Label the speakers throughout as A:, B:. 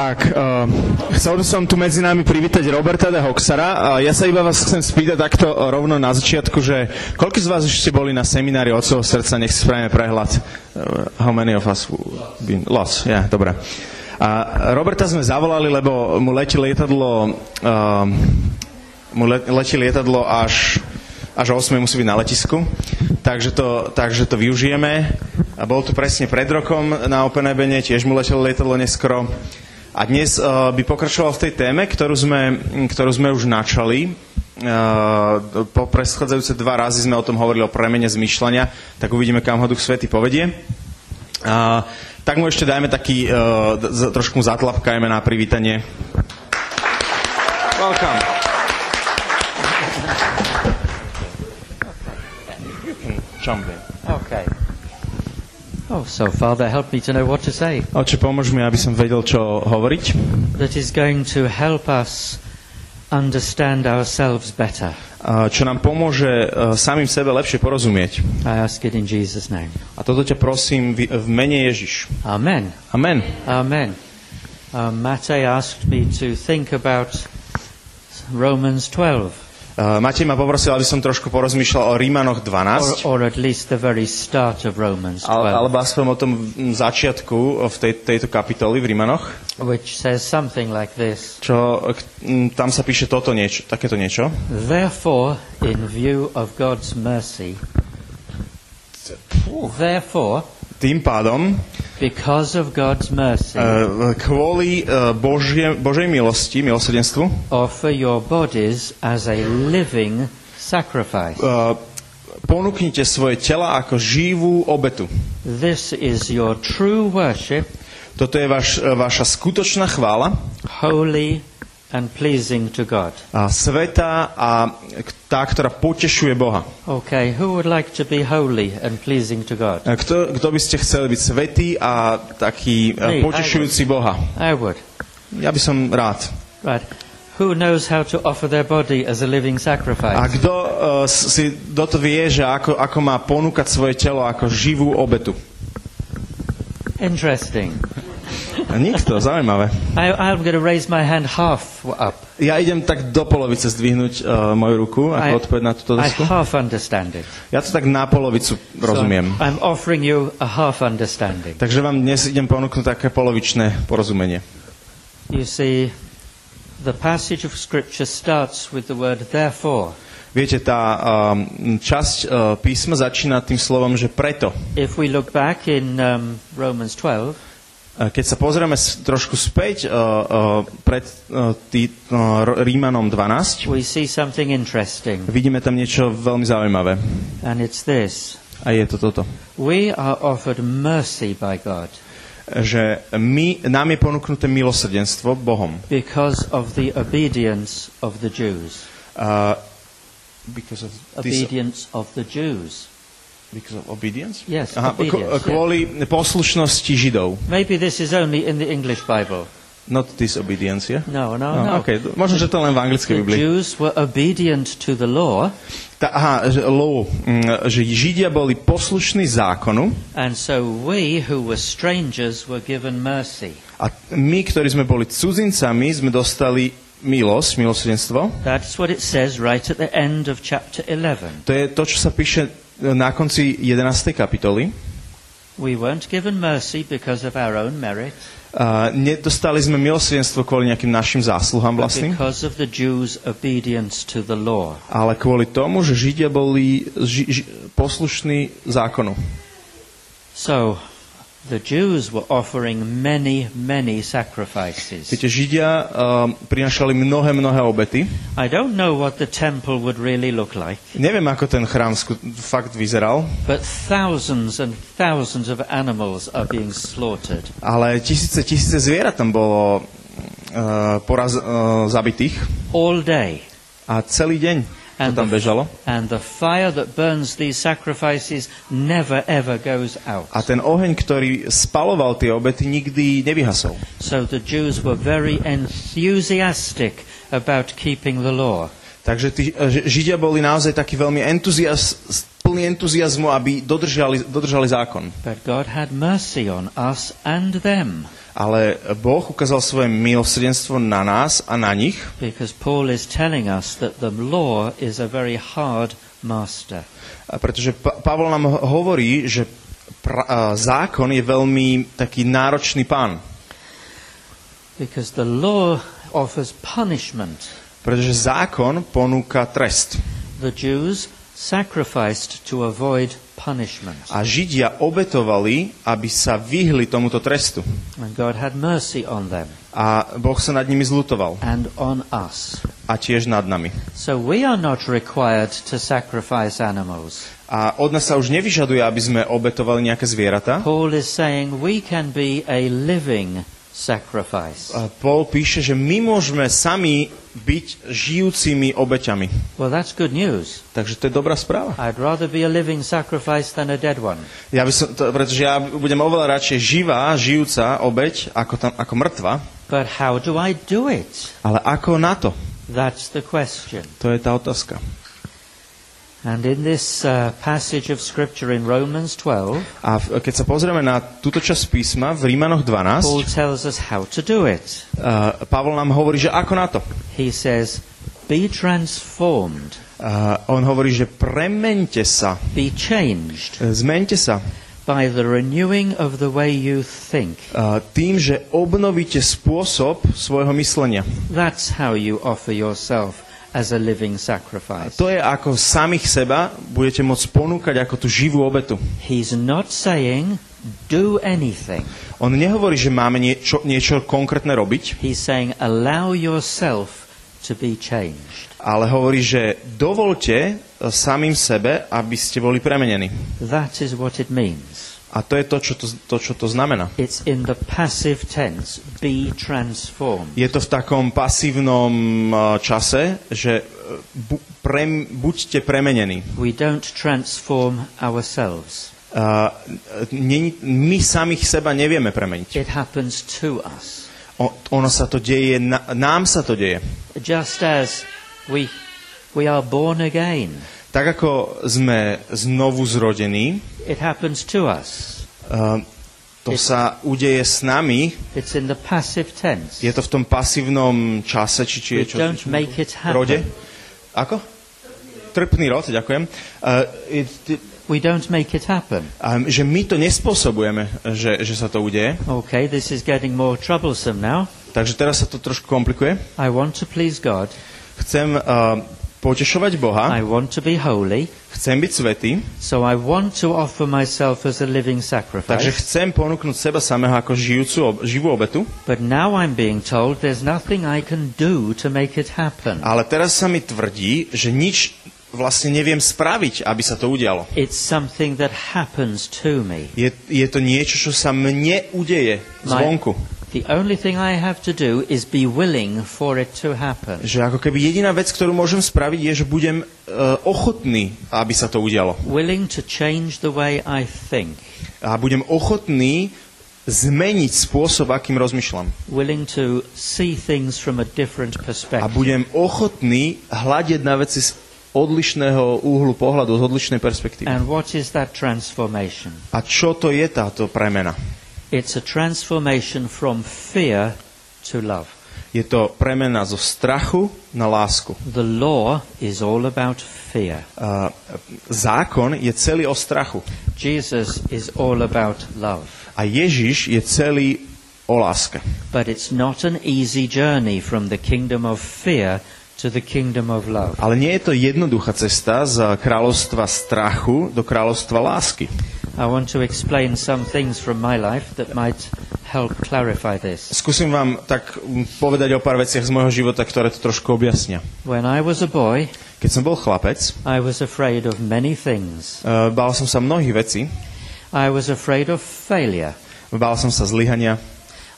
A: Tak, uh, chcel som tu medzi nami privítať Roberta de Hoxara. Uh, ja sa iba vás chcem spýtať takto rovno na začiatku, že koľko z vás ešte boli na seminári Otcovho srdca, nech si spravíme prehľad. Uh, how many of us been lost? Yeah, dobre. A Roberta sme zavolali, lebo mu letí lietadlo, uh, mu letí lietadlo až, až o 8 musí byť na letisku, takže to, takže to využijeme. A bol tu presne pred rokom na Open Ebene, tiež mu letelo lietadlo neskoro. A dnes uh, by pokračoval v tej téme, ktorú sme, ktorú sme už načali. Uh, po predchádzajúce dva razy sme o tom hovorili o premene zmyšľania, tak uvidíme, kam ho Duch Svety povedie. Uh, tak mu ešte dajme taký, uh, trošku mu zatlapkajme na privítanie. Welcome. In.
B: Okay. Oh, so Father, help me to know what to say.
A: Oče, pomôž mi, aby som vedel, čo hovoriť.
B: That is going to help us understand ourselves better.
A: A čo nám pomôže uh, samým sebe lepšie porozumieť.
B: I ask it in Jesus' name.
A: A toto ťa prosím v, v mene Ježiš.
B: Amen.
A: Amen.
B: Amen. Uh, Mate asked me to think about Romans 12.
A: Uh, Matej ma poprosil, aby som trošku porozmýšľal o Rímanoch 12.
B: Or, or at least the very start of Romans 12.
A: Ale, alebo aspoň o tom začiatku v tej, tejto kapitoly v Rímanoch.
B: Which says something like this.
A: Čo, tam sa píše toto niečo, takéto niečo.
B: Therefore, in view of God's mercy, therefore,
A: tým pádom,
B: because of God's mercy,
A: uh, kvôli uh, Božie, Božej milosti, milosrdenstvu,
B: offer your bodies as a living sacrifice.
A: Uh, ponúknite svoje tela ako živú obetu.
B: This is your true worship.
A: Toto je vaš, vaša skutočná chvála.
B: Holy and pleasing to God.
A: A sveta a tá, ktorá potešuje Boha.
B: Okay, who would like to be holy and pleasing to God?
A: A kto, kto by ste chceli byť svetý a taký Me, potešujúci
B: I
A: Boha?
B: I would.
A: Ja by som rád.
B: Right. Who knows how to offer their body as a living sacrifice?
A: A kto uh, si do to vie, že ako, ako má ponúkať svoje telo ako živú obetu?
B: Interesting.
A: Nikto, zaujímavé.
B: I, I'm to raise my hand half up.
A: Ja idem tak do polovice zdvihnúť uh, moju ruku ako odpoveď na túto otázku.
B: I half understand it.
A: Ja to tak na polovicu rozumiem.
B: So I'm offering you a half understanding.
A: Takže vám dnes idem ponúknuť také polovičné porozumenie.
B: You see, the passage of scripture starts with the word therefore.
A: Viete, tá um, časť uh, písma začína tým slovom, že preto.
B: If we look back in um, Romans 12,
A: keď sa pozrieme trošku späť uh, uh, pred uh, tý, uh, Rímanom 12,
B: we see something interesting.
A: vidíme tam niečo veľmi zaujímavé.
B: And it's this.
A: A je to toto.
B: We are offered mercy by God.
A: Že my, nám je ponúknuté milosrdenstvo Bohom.
B: Because of the obedience of the Jews.
A: Uh, because of
B: obedience this, of the Jews.
A: Because of obedience?
B: Yes,
A: Aha,
B: obedience,
A: kvôli yeah. poslušnosti Židov.
B: Maybe this is only in the English Bible.
A: Not disobedience, yeah?
B: No, no,
A: no.
B: no.
A: Okay. Možno, že to len v anglickej
B: Biblii. The Jews were obedient to the law.
A: Ta, aha, že, law, mm, že Židia boli poslušní zákonu.
B: And so we who were strangers were given mercy.
A: A my, ktorí sme boli cudzincami, sme dostali milosť, milosrdenstvo.
B: That's what it says right at the end of chapter 11.
A: To je to, čo sa píše na konci 11. kapitoly.
B: We weren't given mercy because of our own merit.
A: Uh, nedostali sme milosrdenstvo kvôli nejakým našim zásluhám vlastným, ale kvôli tomu, že Židia boli ži, ži, poslušní zákonu.
B: So, The Jews were offering many, many sacrifices.
A: Viete, Židia um, prinašali mnohé, mnohé obety.
B: I don't know what the temple would really look like.
A: Neviem, ako ten chrám fakt vyzeral.
B: But thousands and thousands of animals are being slaughtered.
A: Ale tisíce, tisíce zvierat tam bolo uh, poraz, uh, zabitých.
B: All day.
A: A celý deň and to tam bežalo.
B: And the fire that burns these sacrifices never ever goes out.
A: A ten oheň, ktorý spaloval tie obety, nikdy nevyhasol.
B: So the Jews were very enthusiastic about keeping the law.
A: Takže tí Židia boli naozaj takí veľmi entuzias, plní entuziasmu, aby dodržali, dodržali zákon.
B: But God had mercy on us and them.
A: Ale Boh ukázal svoje milosrdenstvo na nás a na nich,
B: because Paul is telling us that the law is a very hard master.
A: a pretože pa- Pavol nám ho- hovorí, že pra- zákon je veľmi taký náročný pán.
B: Because the law offers punishment.
A: Pretože zákon ponúka trest.
B: The Jews sacrificed to avoid punishment.
A: A Židia obetovali, aby sa vyhli tomuto trestu.
B: And God had mercy on them
A: A Boh sa nad nimi zlutoval.
B: and on us.
A: A tiež nad nami.
B: So we are not required to sacrifice animals.
A: A od nás sa už nevyžaduje, aby sme obetovali nejaké zvieratá.
B: Paul is saying we can be a living sacrifice.
A: Paul píše, že my môžeme sami byť žijúcimi obeťami.
B: Well, that's good news.
A: Takže to je dobrá správa.
B: I'd rather be a living sacrifice than a dead one.
A: Ja by som, to, pretože ja budem oveľa radšej živá, žijúca obeť, ako, tam, ako mŕtva.
B: But how do I do it?
A: Ale ako na to?
B: That's the question.
A: To je tá otázka.
B: And in this uh, passage of Scripture in Romans 12,
A: A keď sa pozrieme na túto časť písma v Rímanoch 12,
B: Paul tells us how to do it.
A: uh, Pavol nám hovorí, že ako na to.
B: He says, Be transformed,
A: Uh, on hovorí, že premente sa,
B: be changed
A: zmente sa
B: by the renewing of the way you think.
A: uh, tým, že obnovíte spôsob svojho myslenia.
B: That's how you offer yourself as a living sacrifice.
A: To je ako samých seba budete môcť ponúkať ako tú živú obetu.
B: He's not saying, Do anything.
A: On nehovorí, že máme niečo, niečo konkrétne robiť,
B: He's saying, Allow yourself to be changed.
A: ale hovorí, že dovolte e, samým sebe, aby ste boli premenení.
B: That is what it means.
A: A to je to, čo to, to, čo to znamená.
B: It's in the passive tense, be transformed.
A: Je to v takom pasívnom e, čase, že e, bu, pre, buďte premenení.
B: We don't transform ourselves.
A: Uh, nie, my samých seba nevieme premeniť.
B: It happens to us.
A: O, ono sa to deje, na, nám sa to deje.
B: Just as we, we are born again,
A: Tak ako sme znovu zrodení,
B: it happens to us.
A: uh, to sa udeje s nami,
B: It's in the passive tense.
A: je to v tom pasívnom čase, či, či je čo...
B: don't make it
A: Rode?
B: happen.
A: Ako? Trpný rod, ďakujem. Uh, it, it,
B: We don't make it happen.
A: um, že my to nespôsobujeme, že, že sa to udeje.
B: Okay, this is getting more troublesome now.
A: Takže teraz sa to trošku komplikuje.
B: I want to please God.
A: Chcem uh, potešovať Boha,
B: I want to be holy.
A: chcem byť svetý,
B: So I want to offer myself as a living
A: takže
B: sacrifice.
A: chcem ponúknuť seba samého ako žijúcu, živú obetu,
B: But now I'm being told there's nothing I can do to make it happen.
A: ale teraz sa mi tvrdí, že nič vlastne neviem spraviť, aby sa to udialo.
B: It's something that happens to me.
A: Je, je to niečo, čo sa mne udeje zvonku.
B: The only thing I have to do is be willing for it to happen.
A: Že ako keby jediná vec, ktorú môžem spraviť, je, že budem uh, ochotný, aby sa to udialo.
B: Willing to change the way I think.
A: A budem ochotný zmeniť spôsob, akým rozmýšľam.
B: Willing to see things from a different
A: A
B: perspective.
A: budem ochotný hľadiť na veci z odlišného úhlu pohľadu, z odlišnej perspektívy.
B: And what is that transformation?
A: A čo to je táto premena?
B: It's a transformation from fear to love.
A: Je to premena zo strachu na lásku.
B: The law is all about fear.
A: Uh, zákon je celý o strachu.
B: Jesus is all about love.
A: A Ježiš je celý o láske.
B: But it's not an easy journey from the kingdom of fear to the kingdom of love.
A: Ale nie je to jednoduchá cesta z kráľovstva strachu do kráľovstva lásky.
B: I want to explain some things from my life that might help clarify this.
A: Skúsim vám tak povedať o pár veciach z môjho života, ktoré to trošku objasnia.
B: When I was a boy,
A: Keď som bol chlapec,
B: I was afraid of many things.
A: uh, bál som sa mnohých vecí.
B: I was afraid of failure.
A: Bál som sa zlyhania.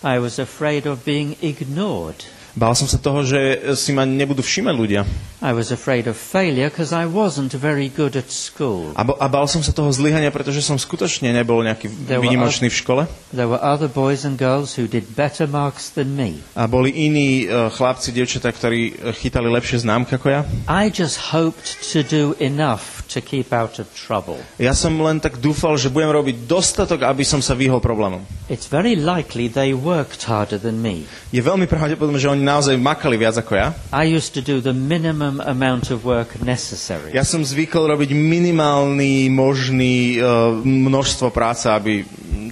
B: I was afraid of being ignored.
A: Bál som sa toho, že si ma nebudú všímať ľudia.
B: I was afraid of failure because I wasn't very good at school.
A: A, a bál som sa toho zlyhania, pretože som skutočne nebol nejaký
B: There
A: výnimočný v škole.
B: There were other boys and girls who did better marks than me.
A: A boli iní uh, chlapci, dievčatá, ktorí eh, chytali lepšie známky ako ja.
B: I just hoped to do enough to keep out of trouble.
A: Ja som len tak dúfal, že budem robiť dostatok, aby som sa vyhol problémom.
B: It's very likely they worked harder than me.
A: Je veľmi pravdepodobné, že oni naozaj makali viac ako ja.
B: I used to do the minimum amount of work necessary.
A: Ja som zvykol robiť minimálny možný uh, množstvo práce, aby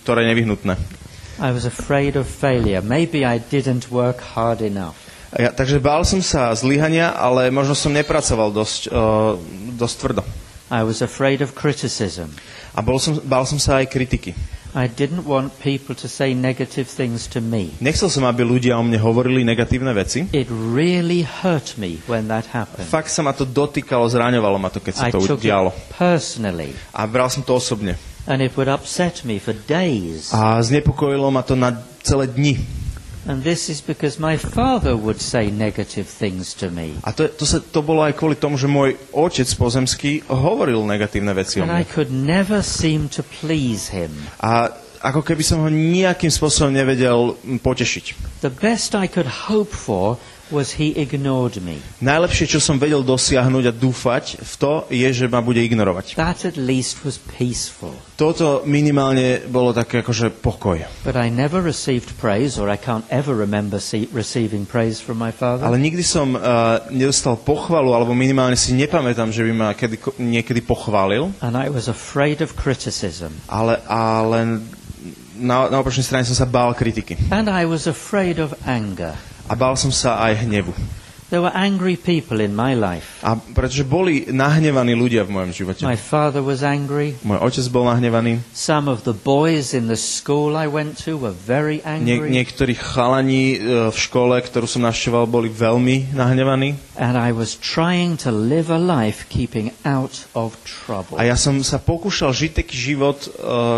A: ktoré je nevyhnutné.
B: I was afraid of failure. Maybe I didn't work hard enough.
A: Ja, takže bál som sa zlyhania, ale možno som nepracoval dosť, uh, dosť tvrdo.
B: I was afraid of criticism.
A: A bol som, bál som sa aj kritiky.
B: I didn't want people to say negative things to me.
A: Nechcel som, aby ľudia o mne hovorili negatívne veci.
B: It really hurt me when that happened.
A: Fakt sa ma to dotýkalo, zraňovalo ma to, keď sa
B: I
A: to
B: took
A: udialo.
B: it personally,
A: A bral som to osobne.
B: and it would upset me for days.
A: A znepokojilo ma to na celé dni.
B: And this is because my father would say negative things to me.
A: A to, to, sa, to bolo aj kvôli tomu, že môj otec pozemský hovoril negatívne veci o
B: And I
A: mne.
B: could never seem to please him.
A: A ako keby som ho nejakým spôsobom nevedel potešiť.
B: The best I could hope for was he ignored me.
A: Najlepšie, čo som vedel dosiahnuť a dúfať v to, je, že ma bude ignorovať.
B: That at least was peaceful.
A: Toto minimálne bolo také akože pokoj.
B: But I never received praise, or I can't ever remember see, receiving praise from my father.
A: Ale nikdy som uh, nedostal pochvalu, alebo minimálne si nepamätám, že by ma kedy, niekedy pochválil,
B: And I was afraid of criticism.
A: ale, ale na, na opačnej strane som sa bál kritiky.
B: And I was afraid of anger.
A: A bál som sa aj hnevu.
B: There were angry people in my life.
A: A pretože boli nahnevaní ľudia v mojom živote.
B: My father was angry.
A: Môj otec bol nahnevaný.
B: Some of the boys in the school I went to were very
A: Nie,
B: angry.
A: niektorí chalani e, v škole, ktorú som navštevoval, boli veľmi nahnevaní.
B: And I was trying to live a life keeping out of trouble.
A: A ja som sa pokúšal žiť taký život, e,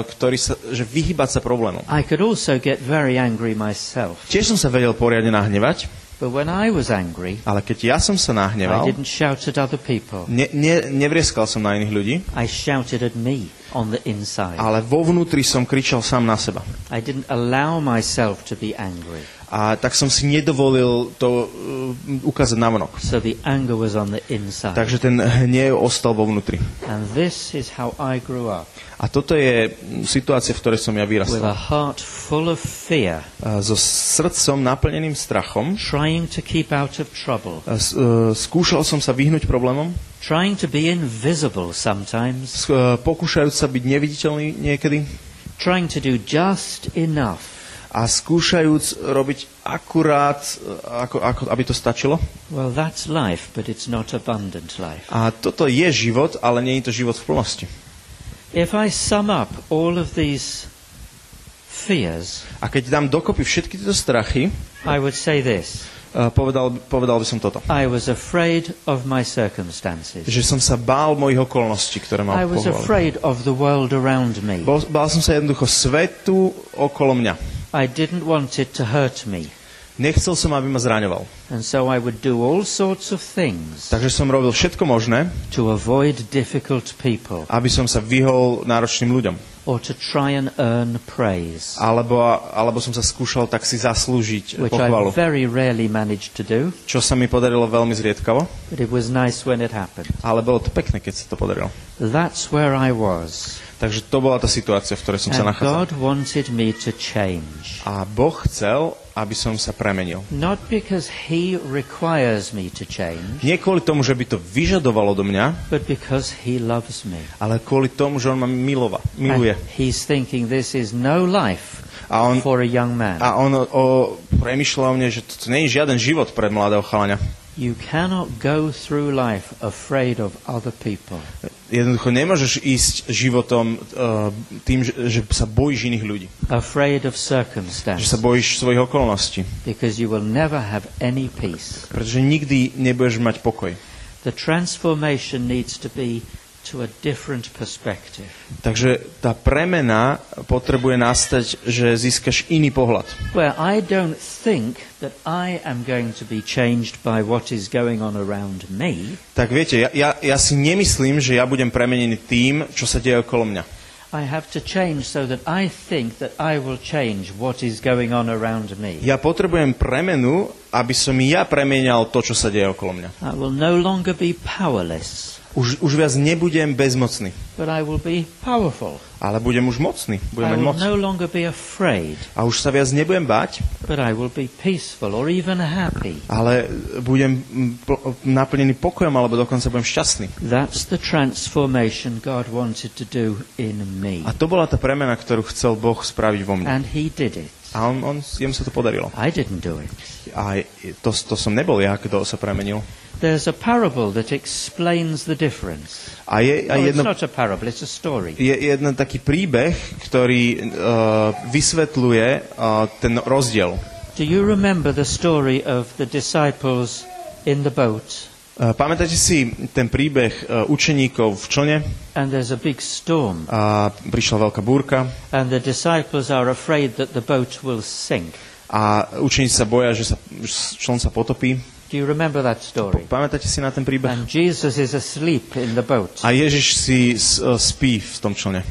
A: ktorý sa, že vyhybať sa problémom.
B: I could also get very angry myself.
A: Tiež som sa vedel poriadne nahnevať,
B: But when I was angry,
A: ale keď ja som sa
B: I
A: nahneval,
B: didn't shout at other people.
A: ne, ne, nevrieskal som na iných ľudí,
B: I shouted at me on the inside.
A: ale vo vnútri som kričal sám na seba.
B: I didn't allow myself to be angry.
A: A tak som si nedovolil to uh, ukázať na vonok.
B: So the anger was on the inside.
A: Takže ten hnev ostal vo vnútri.
B: And this is how I grew up
A: A toto je situácia, v ktorej som ja
B: with
A: vyrastal.
B: a heart full of fear,
A: A So srdcom naplneným strachom
B: trying to keep out of trouble,
A: e, skúšal som sa vyhnúť problémom,
B: trying to be invisible sometimes,
A: e, pokúšajúc sa byť neviditeľný niekedy
B: trying to do just enough.
A: a skúšajúc robiť akurát, e, ako, ako, aby to stačilo.
B: Well, that's life, but it's not abundant life.
A: A toto je život, ale nie je to život v plnosti.
B: If I sum up all of these fears,
A: A keď dám dokopy všetky tieto strachy,
B: I would say this.
A: E, povedal, povedal by som toto.
B: I was afraid of my circumstances.
A: Že som sa bál mojich okolností, ktoré ma
B: I was afraid of the world around me.
A: Bol, bál som sa jednoducho svetu okolo mňa.
B: I didn't want it to hurt me.
A: Nechcel som, aby ma zraňoval.
B: And so I would do all sorts of things
A: Takže som robil všetko možné,
B: to avoid difficult people
A: aby som sa vyhol náročným ľuďom.
B: or to try and earn praise,
A: Alebo, alebo som sa skúšal tak si zaslúžiť
B: which I
A: pochvalu.
B: very rarely managed to do,
A: Čo sa mi podarilo veľmi zriedkavo,
B: but it was nice when it happened.
A: ale bolo to pekné, keď sa to podarilo.
B: That's where I was.
A: Takže to bola tá situácia, v ktorej som sa
B: And
A: nachádzal.
B: God wanted me to change.
A: A Boh chcel, aby som sa premenil.
B: Not because He requires me to change,
A: Nie kvôli tomu, že by to vyžadovalo do mňa,
B: but because He loves me.
A: ale kvôli tomu, že On ma milova, miluje.
B: And He's thinking this is no life
A: A on,
B: for a young man.
A: a on o, o, premyšľa o mne, že to, nie je žiaden život pre mladého chalania.
B: You cannot go through life afraid of other people.
A: Jednoducho nemôžeš ísť životom uh, tým, že, že sa bojíš iných ľudí.
B: afraid of
A: Že sa
B: circumstance,
A: bojíš svojich okolností.
B: because you will never have any peace.
A: Pretože nikdy nebudeš mať pokoj.
B: The transformation needs to be to a different perspective.
A: Takže tá premena potrebuje nastať, že získaš iný pohľad.
B: Where I don't think that I am going to be changed by what is going on around me,
A: Tak viete, ja, ja, ja si nemyslím, že ja budem premenený tým, čo sa deje okolo mňa.
B: I have to change so that I think that I will change what is going on around me.
A: Ja potrebujem premenu, aby som ja premienal to, čo sa deje okolo mňa.
B: I will no longer be powerless,
A: Už, už viac nebudem bezmocný,
B: but I will be powerful.
A: ale budem už mocný, budem
B: I
A: mať moc.
B: no longer be afraid,
A: A už sa viac nebudem báť,
B: but I will be peaceful or even happy.
A: ale budem pl- naplnený pokojom, alebo dokonca budem šťastný.
B: That's the transformation God wanted to do in me.
A: A to bola tá premena, ktorú chcel Boh spraviť vo mne.
B: And He did it.
A: A on, on, jemu sa to podarilo.
B: I didn't do it.
A: A to, to som nebol ja, kto sa premenil.
B: There's a parable that explains the difference.
A: A je, a
B: it's
A: jedno,
B: not a parable, it's a story.
A: je jeden taký príbeh, ktorý uh, vysvetľuje uh, ten rozdiel.
B: Do you remember the story of the disciples in the boat?
A: Uh, pamätáte si ten príbeh uh, učeníkov v člne?
B: And there's a big storm,
A: A prišla veľká búrka
B: and the disciples are afraid that the boat will sink.
A: a učeníci sa boja, že sa, čln sa potopí.
B: Do you remember that story?
A: Pamätáte si na ten príbeh?
B: And Jesus is asleep in the boat.
A: A Ježiš si uh, spí v tom člne.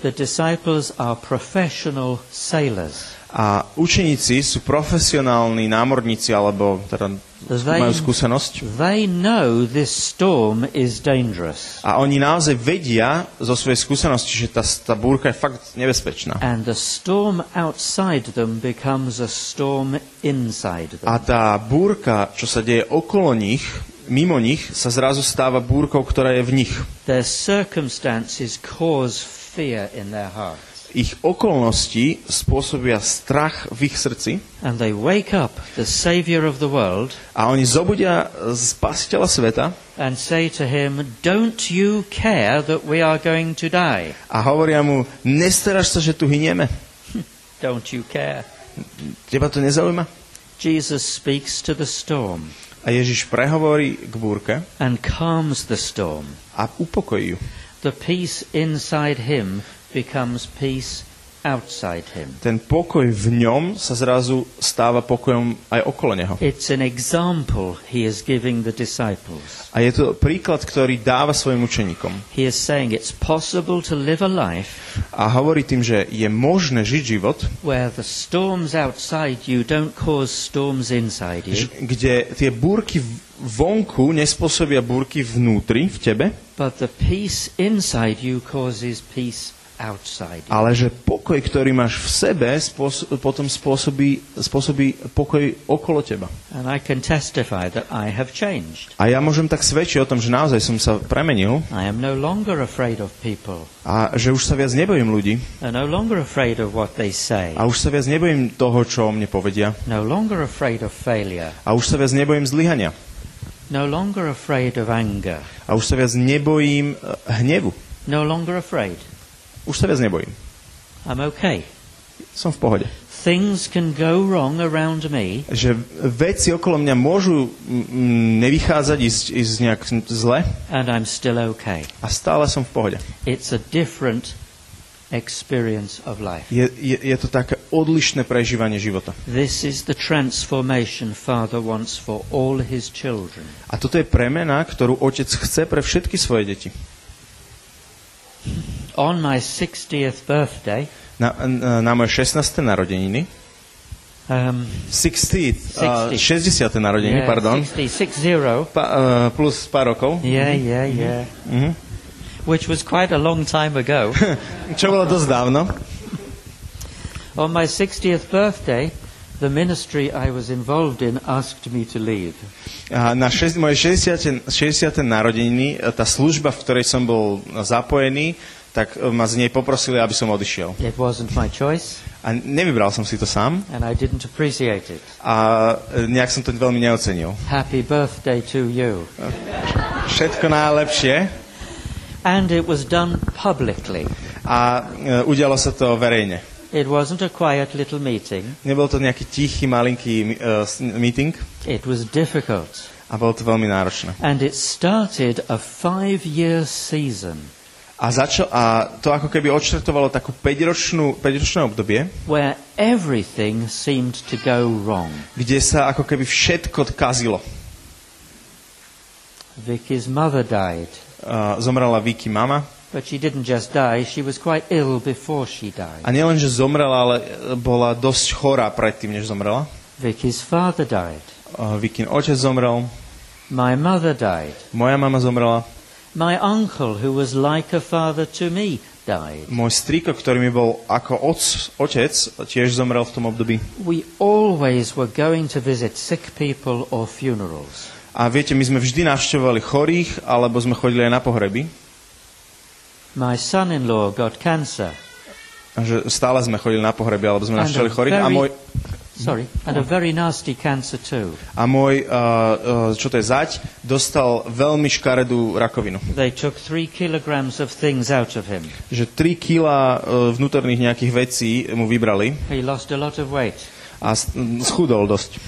B: The disciples are professional sailors.
A: A učeníci sú profesionálni námorníci, alebo teda majú skúsenosť.
B: they know this storm is dangerous.
A: A oni naozaj vedia zo svojej skúsenosti, že tá, tá búrka je fakt nebezpečná.
B: And the storm outside them becomes a storm inside them.
A: A tá búrka, čo sa deje okolo nich, mimo nich, sa zrazu stáva búrkou, ktorá je v nich.
B: Their circumstances cause fear in their hearts.
A: Ich okolnosti spôsobia strach v ich srdci
B: And they wake up the Savior of the world
A: a oni zobudia spasiteľa sveta
B: and say to him, Don't you care that we are going to die?
A: a hovoria mu, nestaráš sa, že tu hynieme?
B: Don't you care?
A: Teba to nezaujíma?
B: Jesus speaks to the storm
A: A Ježiš prehovorí k búrke
B: and calms the storm.
A: a upokojí ju.
B: The peace inside him becomes peace outside him.
A: Ten pokoj v ňom sa zrazu stáva pokojom aj okolo neho.
B: It's an example he is giving the disciples.
A: A je to príklad, ktorý dáva svojim učeníkom.
B: He is saying it's possible to live a life
A: A hovorí tým, že je možné žiť život,
B: where the storms outside you don't cause storms inside you,
A: kde tie búrky vonku nespôsobia búrky vnútri v tebe,
B: but the peace inside you causes peace.
A: Ale že pokoj, ktorý máš v sebe, spôso- potom spôsobí, spôsobí pokoj okolo teba.
B: And I can testify that I have changed.
A: A ja môžem tak svedčiť o tom, že naozaj som sa premenil
B: I am no longer afraid of people.
A: a že už sa viac nebojím ľudí
B: I'm no longer afraid of what they say.
A: a už sa viac nebojím toho, čo o mne povedia
B: No longer afraid of failure.
A: a už sa viac nebojím zlyhania
B: No longer afraid of anger.
A: a už sa viac nebojím eh, hnevu.
B: No longer afraid.
A: Už sa viac nebojím.
B: I'm okay.
A: Som v pohode.
B: Things can go wrong around me,
A: Že veci okolo mňa môžu nevychádzať, ísť, ísť nejak zle
B: and I'm still okay.
A: a stále som v pohode.
B: It's a different experience of life.
A: Je, je, je to také odlišné prežívanie života.
B: This is the transformation Father wants for all his children.
A: A toto je premena, ktorú otec chce pre všetky svoje deti.
B: On my 60th birthday,
A: Na, na, na moje 16. narodeniny,
B: um,
A: 60, uh,
B: 60.
A: 60. narodeniny,
B: yeah,
A: pardon,
B: 60, 60,
A: pa, uh, plus pár rokov,
B: yeah, yeah, yeah,
A: Mhm.
B: which was quite a long time ago.
A: čo bolo dosť dávno.
B: On my 60th birthday, the ministry I was involved in asked me to leave.
A: A na šest, moje 60. 60. narodeniny, e, tá služba, v ktorej som bol zapojený, tak e, ma z nej poprosili, aby som odišiel.
B: It wasn't my choice,
A: A nevybral som si to sám
B: and I didn't appreciate it.
A: a e, nejak som to veľmi neocenil.
B: Happy birthday to you.
A: Všetko najlepšie
B: And it was done publicly.
A: a udialo sa to verejne.
B: It wasn't a quiet little meeting.
A: Nebol to nejaký tichý, malinký uh, meeting
B: It was difficult.
A: A bolo to veľmi náročné.
B: And it started a five year season
A: A, začal, a to ako keby odštartovalo takú 5-ročnú, 5-ročné obdobie,
B: where everything seemed to go wrong.
A: kde sa ako keby všetko kazilo.
B: Vicky's mother died,
A: Uh, zomrela Vicky mama.
B: but she didn't just die, she was quite ill before she died.
A: A nielen, že zomrela, ale bola dosť chorá predtým, než zomrela.
B: Vicky's father died.
A: Uh, Vikin otec zomrel,
B: My mother died.
A: moja mama zomrela,
B: My uncle, who was like a father to me, died.
A: môj strýko, ktorý mi bol ako otec, tiež zomrel v tom období.
B: We always were going to visit sick people or funerals.
A: A viete, my sme vždy navštevovali chorých, alebo sme chodili aj na pohreby.
B: My son in law got cancer.
A: Že stále sme chodili na pohreby, alebo sme navštevovali chorých. A môj,
B: Sorry, and a very nasty cancer too.
A: a môj uh, uh, čo to je, zať, dostal veľmi škaredú rakovinu.
B: They took three kilograms of things out of him.
A: Že 3 kila uh, vnútorných nejakých vecí mu vybrali
B: He lost a lot of weight.
A: a schudol dosť.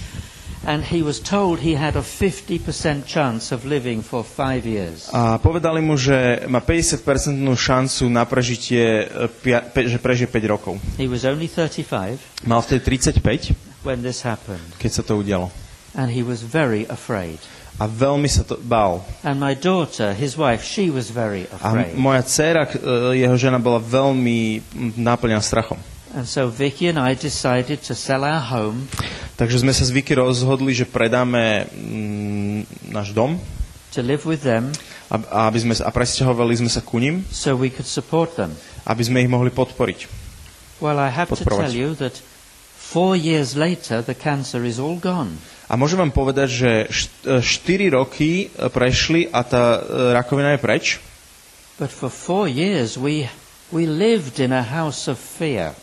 B: And he was told he had a 50% chance of living for five years.
A: A povedali mu, že má 50% šancu na prežitie, e, pe, že prežije 5 rokov.
B: He was only 35
A: Mal vtedy 35,
B: when this happened.
A: keď sa to udialo.
B: And he was very afraid.
A: A veľmi sa to bál.
B: And my daughter, his wife, she was very
A: A
B: afraid.
A: moja dcéra, k- e, jeho žena, bola veľmi m, náplňaná strachom.
B: And so Vicky and I decided to sell our home
A: Takže sme sa s Vicky rozhodli, že predáme mm, náš dom
B: to live with them
A: a, aby sme, a presťahovali sme sa ku ním,
B: so we could support them.
A: aby sme ich mohli podporiť.
B: Well, I have to tell you that four years later, the cancer is all gone.
A: A môžem vám povedať, že 4 roky e, prešli a tá e, rakovina je preč,
B: But for four years, we, we lived in a house of fear.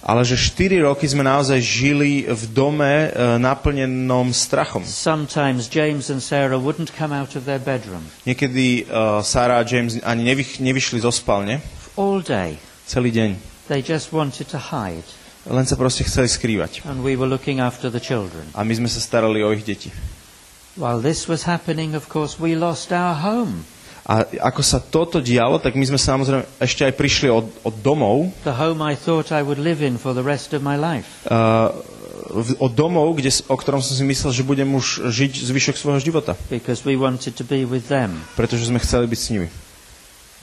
A: Ale že 4 roky sme naozaj žili v dome e, naplnenom strachom.
B: Sometimes James and Sarah wouldn't come out of their bedroom
A: Niekedy uh, Sarah a James ani nevych, nevyšli zo spálne
B: all day.
A: celý deň.
B: They just wanted to hide.
A: Len sa proste chceli skrývať.
B: And we were looking after the children.
A: A my sme sa starali o ich deti.
B: While this was happening, of course, we lost our home.
A: A ako sa toto dialo, tak my sme samozrejme ešte aj prišli od, od domov,
B: The home I thought I would live in for the rest of my life.
A: uh, od domov, kde, o ktorom som si myslel, že budem už žiť zvyšok svojho života.
B: Because we wanted to be with them.
A: Pretože sme chceli byť s nimi.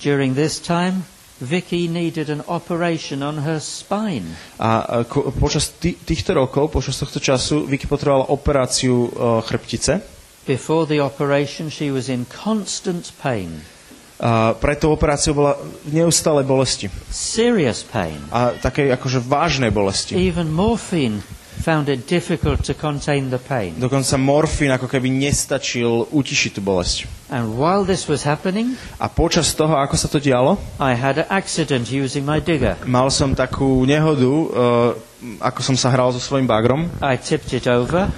B: During this time, Vicky needed an operation on her spine.
A: A ko, počas tý, týchto rokov, počas tohto času, Vicky potrebovala operáciu uh, chrbtice.
B: Before the operation, she was in constant pain,
A: A pre tú operáciu bola v neustálej bolesti.
B: serious pain.
A: A takej akože vážnej bolesti.
B: Even morphine found it difficult to contain the pain.
A: Dokonca morfín ako keby nestačil utišiť tú bolesť.
B: And while this was happening,
A: A počas toho, ako sa to dialo,
B: I had an accident using my digger.
A: mal som takú nehodu, uh, ako som sa hral so svojím bagrom.
B: I tipped it over,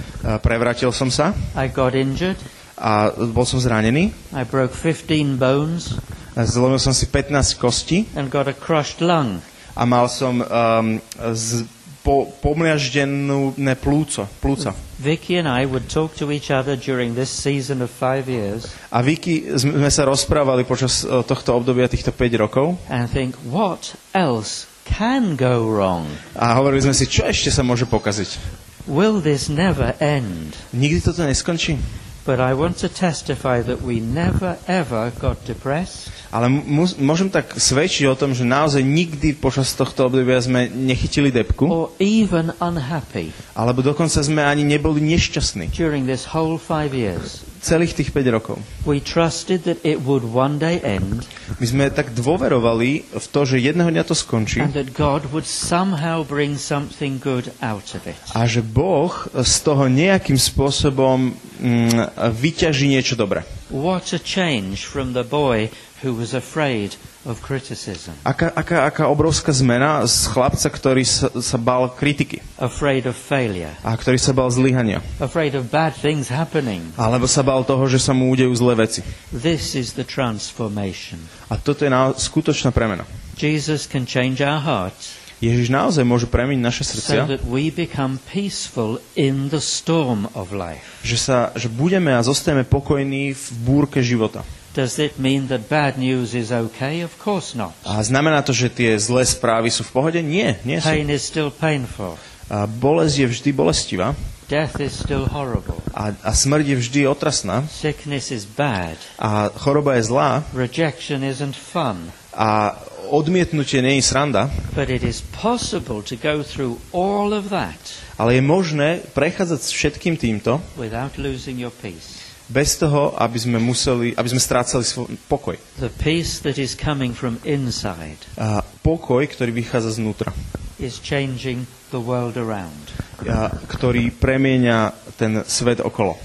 A: prevrátil som sa
B: I got injured,
A: a bol som zranený.
B: I broke 15 bones,
A: Zlomil som si 15 kostí
B: and got a crushed lung.
A: a mal som um, z, po, pomliaždenú ne, plúco, plúca.
B: Vicky and I would talk to each other during this season of five years
A: A Vicky, sme sa rozprávali počas uh, tohto obdobia, týchto 5 rokov
B: and think, what else can go wrong?
A: a hovorili sme si, čo ešte sa môže pokaziť.
B: Will this never end?
A: Nikdy toto neskončí.
B: But I want to testify that we never ever got depressed.
A: Ale mu, môžem tak svedčiť o tom, že naozaj nikdy počas tohto obdobia sme nechytili depku,
B: or even unhappy
A: alebo dokonca sme ani neboli nešťastní.
B: during this whole five years.
A: Celých tých 5 rokov.
B: We trusted that it would one day end
A: My sme tak dôverovali v to, že jedného dňa to skončí
B: and that God would somehow bring something good out of it.
A: a že Boh z toho nejakým spôsobom mm, vyťaží niečo dobré.
B: What a change from the boy who was afraid of criticism,
A: Aká, aká, aká obrovská zmena z chlapca, ktorý sa, sa bal kritiky
B: afraid of failure,
A: a ktorý sa bal zlyhania.
B: afraid of bad things happening.
A: Alebo sa bal toho, že sa mu udejú zlé veci.
B: This is the transformation.
A: A toto je na, skutočná premena.
B: Jesus can change our hearts.
A: Ježiš naozaj môže premeniť naše
B: so
A: srdcia,
B: that we become peaceful in the storm of life.
A: že, sa, že budeme a zostaneme pokojní v búrke života.
B: Does it mean that bad news is okay? Of course not.
A: A znamená to, že tie zlé správy sú v pohode? Nie, nie sú.
B: Pain is still painful.
A: A bolesť je vždy bolestivá
B: Death is still horrible.
A: a, a smrť je vždy otrasná
B: Sickness is bad.
A: a choroba je zlá
B: Rejection isn't fun.
A: a odmietnutie nie je sranda,
B: But it is possible to go through all of that
A: ale je možné prechádzať s všetkým týmto
B: without losing your peace.
A: Bez toho, aby sme museli, aby sme strácali svoj pokoj.
B: The peace that is coming from inside
A: A pokoj, ktorý vychádza znútra,
B: is changing the world around.
A: a ktorý premieňa ten svet okolo.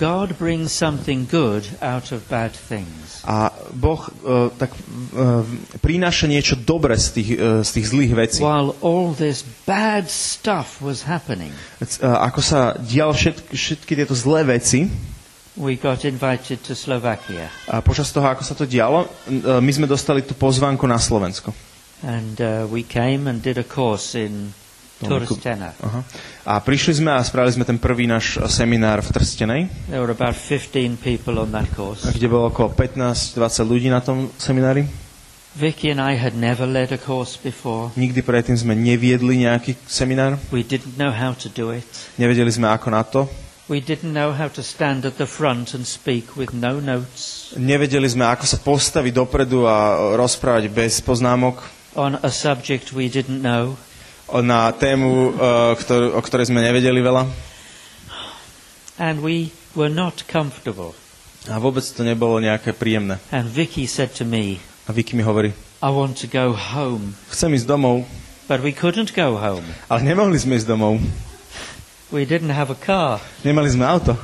B: God brings something good out of bad things.
A: A Boh uh, tak uh, prináša niečo dobre z tých, uh, z tých zlých vecí.
B: While all this bad stuff was happening,
A: Uh, ako sa dial všetky, všetky tieto zlé veci,
B: we got invited to Slovakia.
A: a počas toho, ako sa to dialo, uh, my sme dostali tú pozvánku na Slovensko.
B: And uh, we came and did a course in Turstena.
A: Aha. A prišli sme a spravili sme ten prvý náš seminár v Trstenej,
B: There were about 15 people on that course.
A: kde bolo okolo 15-20 ľudí na tom seminári.
B: Vicky and I had never led a course before.
A: Nikdy predtým sme neviedli nejaký seminár,
B: We didn't know how to do it.
A: nevedeli sme ako na to,
B: We didn't know how to stand at the front and speak with no notes
A: nevedeli sme ako sa postaviť dopredu a rozprávať bez poznámok
B: on a subject we didn't know.
A: na tému, uh, ktorú, o ktorej sme nevedeli veľa.
B: And we were not comfortable.
A: A vôbec to nebolo nejaké príjemné.
B: And Vicky said to me,
A: A Vicky mi hovorí,
B: I want to go home.
A: chcem ísť domov,
B: But we couldn't go home.
A: ale nemohli sme ísť domov.
B: We didn't have a car.
A: Nemali sme auto.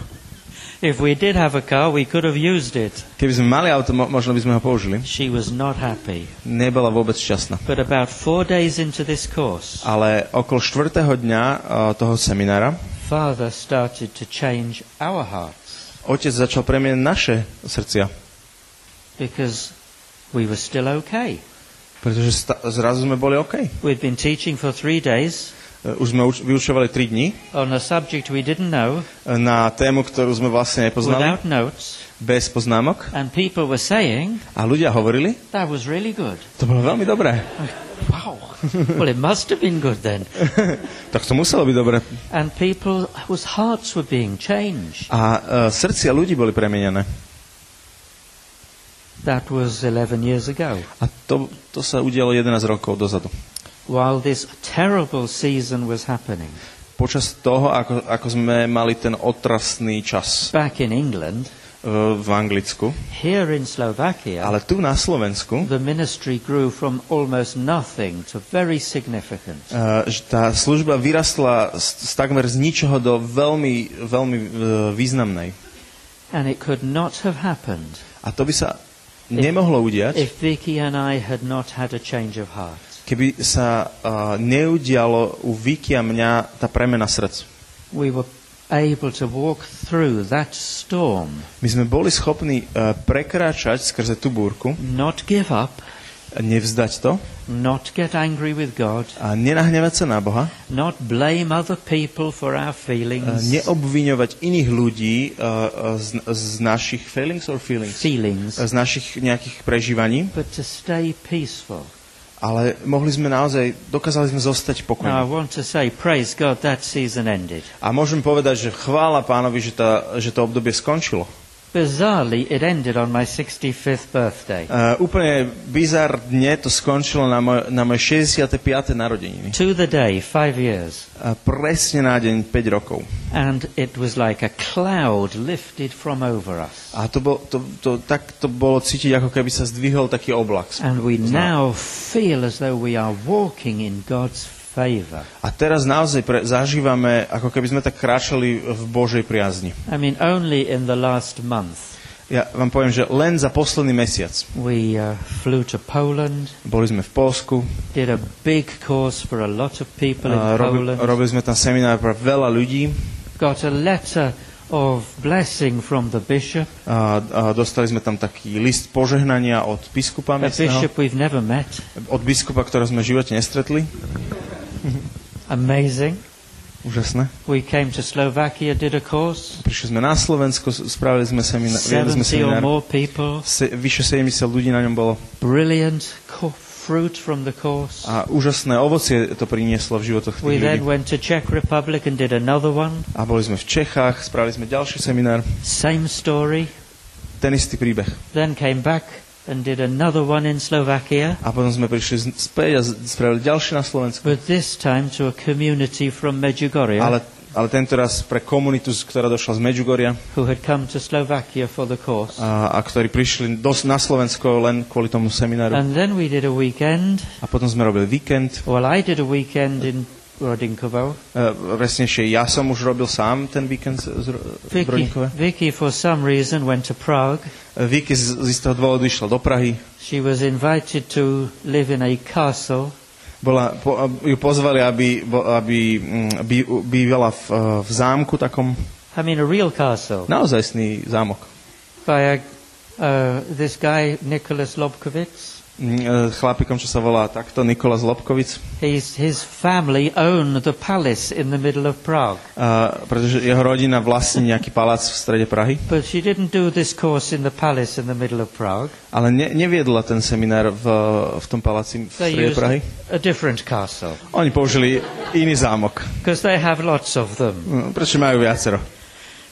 B: If we did have a car, we could have used it.
A: Keby sme mali auto, mo- možno by sme ho použili.
B: She was not happy.
A: Nebola vôbec šťastná.
B: But about four days into this course,
A: Ale okolo štvrtého dňa uh, toho seminára
B: Father started to change our hearts
A: otec začal premieňať naše srdcia.
B: because we were still okay.
A: Pretože sta- zrazu sme boli OK.
B: We'd been teaching for three days
A: Už sme uč- vyučovali 3 dní
B: on a subject we didn't know,
A: uh, na tému, ktorú sme vlastne nepoznali,
B: without notes,
A: bez poznámok.
B: and people were saying,
A: A ľudia hovorili,
B: that was really good.
A: to bolo veľmi dobré.
B: Wow. well, it must have been good then.
A: tak to muselo byť dobré.
B: And people whose hearts were being changed.
A: A uh, srdcia ľudí boli premenené.
B: That was 11 years ago.
A: A to, to sa udialo 11 rokov dozadu.
B: While this terrible season was happening,
A: Počas toho, ako, ako sme mali ten otrasný čas
B: back in England,
A: v Anglicku,
B: here in Slovakia,
A: ale tu na Slovensku
B: the ministry grew from almost nothing to very significant.
A: uh, tá služba vyrastla z, z takmer z ničoho do veľmi, veľmi uh, významnej.
B: And it could not have happened
A: A to by sa nemohlo udiať,
B: if Vicky and I had not had a change of heart.
A: Keby sa uh, neudialo u Vicky a mňa tá premena srdc.
B: We were able to walk through that storm,
A: My sme boli schopní uh, prekráčať skrze tú búrku,
B: not give up,
A: nevzdať to
B: not get angry with God,
A: a nenahnevať sa na Boha,
B: not blame other people for our
A: uh,
B: feelings,
A: neobviňovať iných ľudí uh, uh, z, z našich feelings or feelings,
B: feelings,
A: z našich nejakých prežívaní,
B: but to stay peaceful.
A: Ale mohli sme naozaj, dokázali sme zostať pokojní. A môžem povedať, že chvála pánovi, že, tá, že to obdobie skončilo.
B: Bizarrely, it ended on my 65th birthday.
A: Uh, úplne bizarne to skončilo na, moj, na moje 65. narodeniny.
B: To the day, five years.
A: A presne na deň 5 rokov.
B: And it was like a cloud lifted from over us.
A: A to, bol, to, to, tak to bolo cítiť, ako keby sa zdvihol taký oblak.
B: And we now feel as though we are walking in God's favor.
A: A teraz naozaj pre, zažívame, ako keby sme tak kráčali v Božej priazni.
B: I mean, only in the last month
A: Ja vám poviem, že len za posledný mesiac
B: we uh, flew to Poland,
A: boli sme v Polsku,
B: did a big course for a lot of people in
A: a robi,
B: Poland,
A: robili sme tam seminár pre veľa ľudí
B: got a letter of blessing from the bishop,
A: a, a dostali sme tam taký list požehnania od biskupa miestneho,
B: bishop we've never met.
A: od biskupa, ktorého sme v živote nestretli.
B: Amazing.
A: Úžasné.
B: We came to Slovakia, did a course.
A: Prišli sme na Slovensko, spravili sme seminár, sme
B: 70 or
A: seminár.
B: more people.
A: Se, vyše 70 ľudí na ňom bolo.
B: Brilliant fruit from the course.
A: A úžasné ovocie to prinieslo v životoch
B: We
A: tých
B: then
A: ľudí.
B: went to Czech Republic and did another one.
A: A boli sme v Čechách, spravili sme ďalší seminár.
B: Same story.
A: Ten istý príbeh.
B: Then came back and did another one in Slovakia.
A: A potom sme prišli späť a spravili ďalší na Slovensku.
B: But this time to a community from Medjugorje
A: Ale, ale tento raz pre komunitu, ktorá došla z Medjugorja
B: who had come to Slovakia for the course.
A: a, a ktorí prišli dos, na Slovensko len kvôli tomu semináru.
B: And then we did a weekend.
A: A potom sme robili víkend.
B: Well, I did a weekend in Rodinkovo.
A: E, presnejšie, ja som už robil sám ten víkend z,
B: Vicky,
A: Rodinkove.
B: Vicky, for some reason, went to Prague.
A: E, Vicky z, z istého dôvodu išla do Prahy.
B: She was invited to live in a castle.
A: Bola, po, ju pozvali, aby, aby mm, by, bývala v, v zámku takom,
B: I mean, a real castle.
A: naozajstný zámok.
B: By a, uh, this guy, Nicholas Lobkowitz.
A: Mm, e, Chlapikom, čo sa volá takto, Nikola Zlobkovic.
B: He's, his family own the palace in the middle of Prague.
A: A, pretože jeho rodina vlastní nejaký palác v strede Prahy.
B: But she didn't do this course in the palace in the middle of Prague.
A: Ale ne, neviedla ten seminár v, v tom paláci v strede Prahy.
B: a different castle
A: Oni použili iný zámok.
B: because they have lots of them.
A: No, Prečo majú viacero?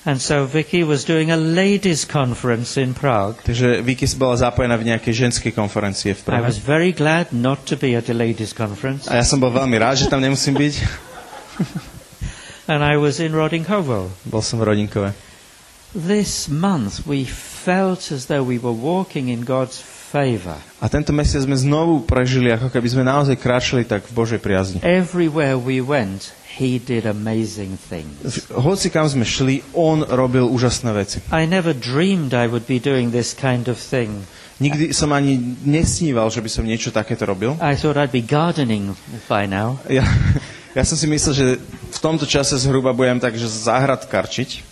B: And so Vicky was doing a ladies' conference in Prague.
A: Takže Vicky bola zapojená v nejakej ženskej konferencie v
B: I
A: Prahe.
B: was very glad not to be at a ladies' conference.
A: A ja som bol veľmi rád, že tam nemusím byť.
B: And I was in Rodinkovo.
A: Bol som v Rodinkove.
B: This month we felt as though we were walking in God's favor.
A: A tento mesiac sme znovu prežili, ako keby sme naozaj kráčali tak v Božej priazni.
B: Everywhere we went, he did amazing things.
A: Hoci kam sme šli, on robil úžasné veci.
B: I never dreamed I would be doing this kind of thing.
A: Nikdy som ani nesníval, že by som niečo takéto robil.
B: I thought I'd be gardening by now.
A: Ja, ja som si myslel, že v tomto čase zhruba budem tak, že záhradkarčiť.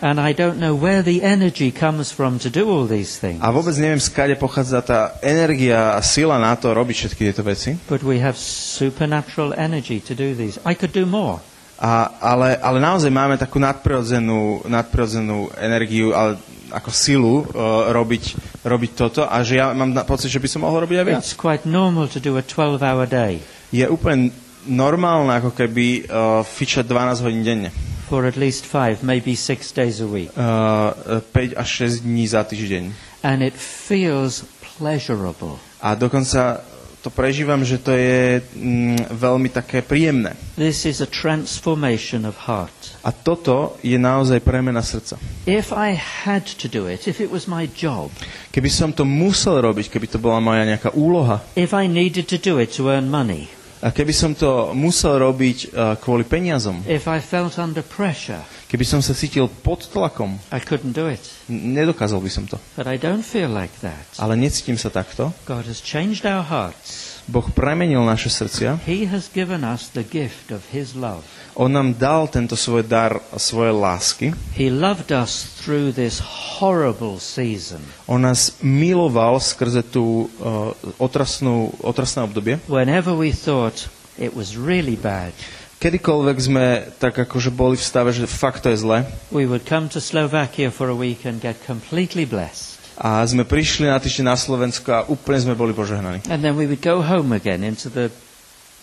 B: And I don't know where the energy comes from to do all these things.
A: A vôbec neviem, skade pochádza tá energia a sila na to robiť všetky tieto veci.
B: But we have supernatural energy to do these. I could do more.
A: A, ale, ale naozaj máme takú nadprirodzenú, nadprirodzenú energiu, ale ako silu uh, robiť, robiť toto a že ja mám na, pocit, že by som mohol robiť aj viac.
B: It's quite normal to do a 12-hour day
A: Je úplne normálne ako keby uh, fičať 12 hodín denne.
B: For at least five, maybe six days a week.
A: Uh, 5 až 6 dní za týždeň.
B: And it feels pleasurable.
A: A dokonca to prežívam, že to je mm, veľmi také príjemné.
B: This is a transformation of heart.
A: A toto je naozaj premena srdca.
B: If I had to do it, if it was my job,
A: Keby som to musel robiť, keby to bola moja nejaká úloha,
B: if I needed to do it to earn money,
A: a keby som to musel robiť uh, kvôli peniazom,
B: if I felt under pressure,
A: keby som sa cítil pod tlakom,
B: I couldn't do it.
A: nedokázal by som to.
B: But I don't feel like that.
A: Ale necítim sa takto.
B: God has changed our hearts.
A: Boh premenil naše srdcia.
B: He has given us the gift of His love.
A: On nám dal tento svoj dar, svoje lásky.
B: He loved us through this horrible season
A: On nás miloval skrze tú uh, otrasnú, otrasné obdobie.
B: whenever we thought it was really bad.
A: Kedykoľvek sme tak akože boli v stave, že fakt to je zle
B: We would come to Slovakia for a week and get completely blessed.
A: A sme prišli na týždeň na Slovensko a úplne sme boli požehnaní.
B: And then we would go home again into the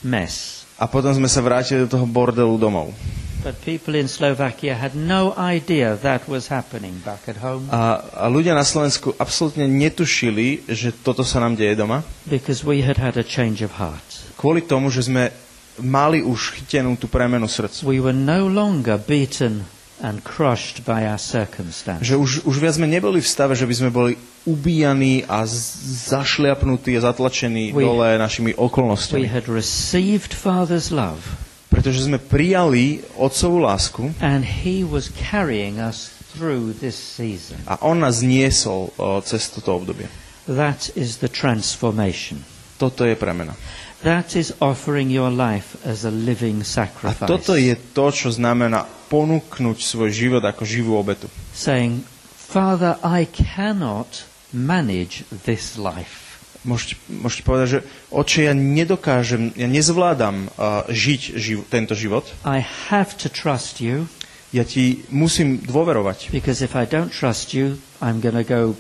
B: mess.
A: A potom sme sa vrátili do toho bordelu domov.
B: But people in Slovakia had no idea that was happening back at home
A: A, a ľudia na Slovensku absolútne netušili, že toto sa nám deje doma,
B: because we had had a change of heart.
A: kvôli tomu, že sme mali už chytenú tú premenu srdc.
B: We were no longer beaten and crushed by our circumstance.
A: Že už, už viac sme neboli v stave, že by sme boli ubíjaní a zašliapnutí a zatlačení
B: We-
A: dole našimi
B: We
A: okolnostiami.
B: had received Father's love
A: Pretože sme prijali Otcovú lásku
B: and He was carrying us through this season.
A: a On nás niesol o, cez toto obdobie.
B: That is the transformation.
A: Toto je premena.
B: That is offering your life as a living
A: A
B: sacrifice.
A: toto je to, čo znamená ponúknuť svoj život ako živú obetu.
B: Saying, Father, I cannot manage this life.
A: Môžete, môžete povedať, že oče, ja nedokážem, ja nezvládam uh, žiť živ, tento život.
B: I have to trust you
A: Ja ti musím dôverovať.
B: because if I don't trust you, I'm going to go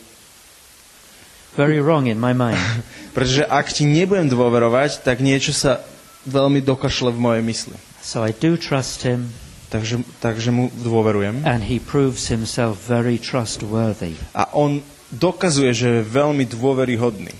B: very wrong in my mind.
A: Pretože ak ti nebudem dôverovať, tak niečo sa veľmi dokašle v mojej mysli.
B: so I do trust him,
A: Takže, takže mu dôverujem.
B: and he proves himself very trustworthy.
A: A on dokazuje, že je veľmi dôveryhodný.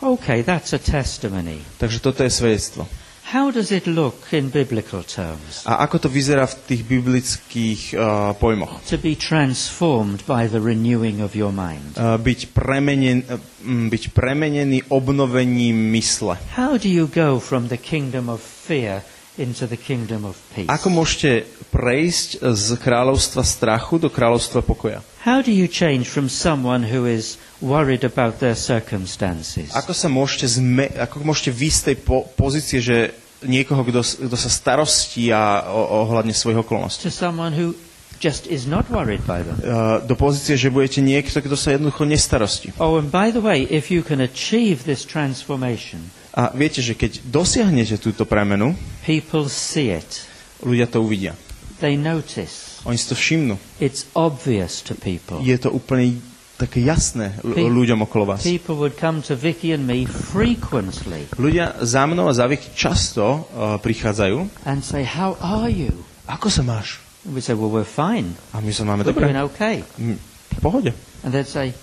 B: Okay, that's a testimony.
A: Takže toto je svedectvo.
B: How does it look in biblical terms?
A: A ako to vyzerá v tých biblických uh, pojmoch?
B: To be transformed by the renewing of your mind.
A: Uh, byť, premenen, uh, mm, byť premenený obnovením mysle.
B: How do you go from the kingdom of fear into the kingdom of peace?
A: Ako môžete prejsť z kráľovstva strachu do kráľovstva pokoja?
B: How do you change from someone who is worried about their circumstances
A: Ako sa môžete, zme, ako môžete z tej po, pozície, že niekoho, kto, kto sa starostí a o, ohľadne svojich okolností,
B: to someone who just is not worried by them?
A: uh, do pozície, že budete niekto, kto sa jednoducho nestarostí.
B: Oh, and by the way, if you can achieve this transformation,
A: A viete, že keď dosiahnete túto premenu,
B: people see it.
A: ľudia to uvidia.
B: They notice.
A: Oni si to všimnú.
B: It's obvious to people.
A: Je to úplne také jasné l- ľuďom okolo vás.
B: People would come to Vicky and me frequently
A: Ľudia za mnou a za Vicky často uh, prichádzajú.
B: and say, How are you?
A: Ako sa máš?
B: We say, Well, we're fine.
A: A my sa máme
B: We're
A: dobre.
B: doing okay.
A: Mm, V pohode.
B: And they'd say,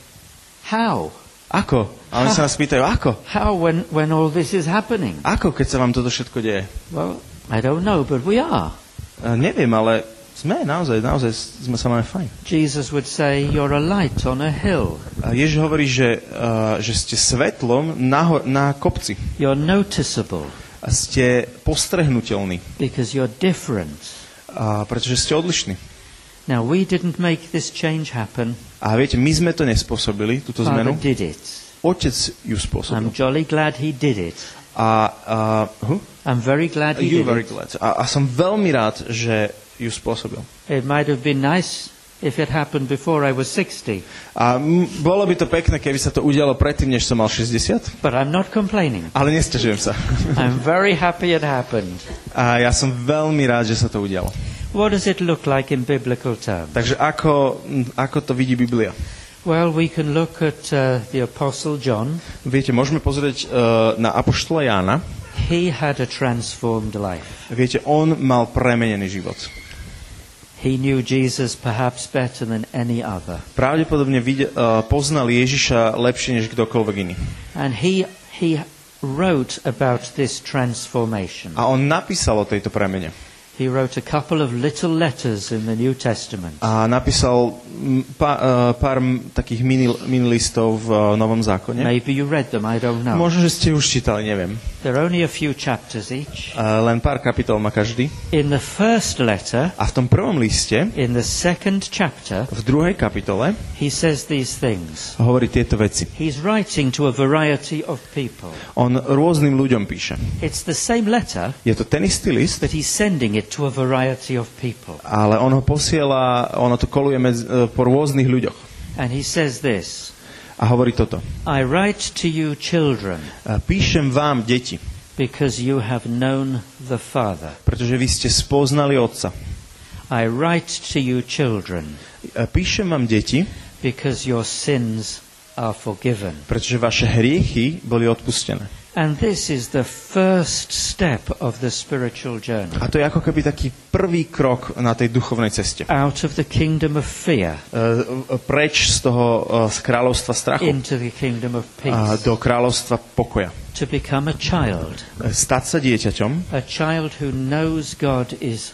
B: How?
A: Ako? A oni sa nás pýtajú, ako?
B: How when, when all this is happening?
A: Ako, keď sa vám toto všetko deje?
B: Well, I don't know, but we are.
A: Uh, neviem, ale sme naozaj, naozaj sme sa máme fajn.
B: Jesus would say, You're a light on a hill.
A: A Ježiš hovorí, že, uh, že ste svetlom na, hor- na kopci.
B: You're noticeable
A: A ste postrehnutelní.
B: because you're different.
A: A pretože ste odlišní.
B: Now, we didn't make this change happen.
A: A viete, my sme to nespôsobili, túto
B: Father
A: zmenu.
B: did it.
A: Otec ju spôsobil.
B: I'm jolly glad he did it.
A: A, a, huh?
B: I'm very glad he
A: you
B: did
A: very
B: it.
A: glad. A, a som veľmi rád, že ju spôsobil.
B: It might have been nice if it happened before I was 60,
A: A m, bolo by to pekné, keby sa to udialo predtým, než som mal 60,
B: but I'm not complaining.
A: ale nestiažujem sa.
B: I'm very happy it happened.
A: A ja som veľmi rád, že sa to udialo.
B: What does it look like in biblical terms?
A: Takže ako, ako to vidí Biblia?
B: Well, we can look at uh, the Apostle John.
A: Viete, môžeme pozrieť uh, na Apoštola Jána.
B: He had a transformed life.
A: Viete, on mal premenený život.
B: He knew Jesus perhaps better than any other.
A: Pravdepodobne uh, poznal Ježiša lepšie než kdokoľvek iný.
B: And he, he wrote about this transformation.
A: A on napísal o tejto premene.
B: He wrote a couple of little letters in the New Testament.
A: A napísal pá, uh, pár takých mini, mini listov v uh, Novom zákone.
B: Maybe you read them, I don't know.
A: Možno, že ste už čítali, neviem.
B: They're only a few chapters each.
A: Uh, len pár kapitol má každý.
B: In the first letter,
A: A v tom prvom liste,
B: in the second chapter,
A: v druhej kapitole,
B: he says these things.
A: hovorí tieto veci.
B: He's writing to a variety of people.
A: On rôznym ľuďom píše.
B: It's the same letter,
A: Je to ten istý list,
B: but he's sending it to a variety of people.
A: ale on ho posiela, ono to koluje medzi, uh, po rôznych ľuďoch.
B: And he says this
A: A hovorí toto.
B: I write to you, children,
A: Uh, Píšem vám, deti,
B: because you have known the Father.
A: pretože vy ste spoznali Otca.
B: I write to you, children,
A: Uh, Píšem vám, deti,
B: because your sins are forgiven.
A: pretože vaše hriechy boli odpustené.
B: And this is the first step of the spiritual journey.
A: A to je ako keby taký prvý krok na tej duchovnej ceste.
B: Out of the kingdom of fear
A: Uh, Preč z toho uh, z kráľovstva strachu
B: into the kingdom of peace.
A: do kráľovstva pokoja.
B: To become a child.
A: Uh, Stať sa dieťaťom,
B: A child who knows God is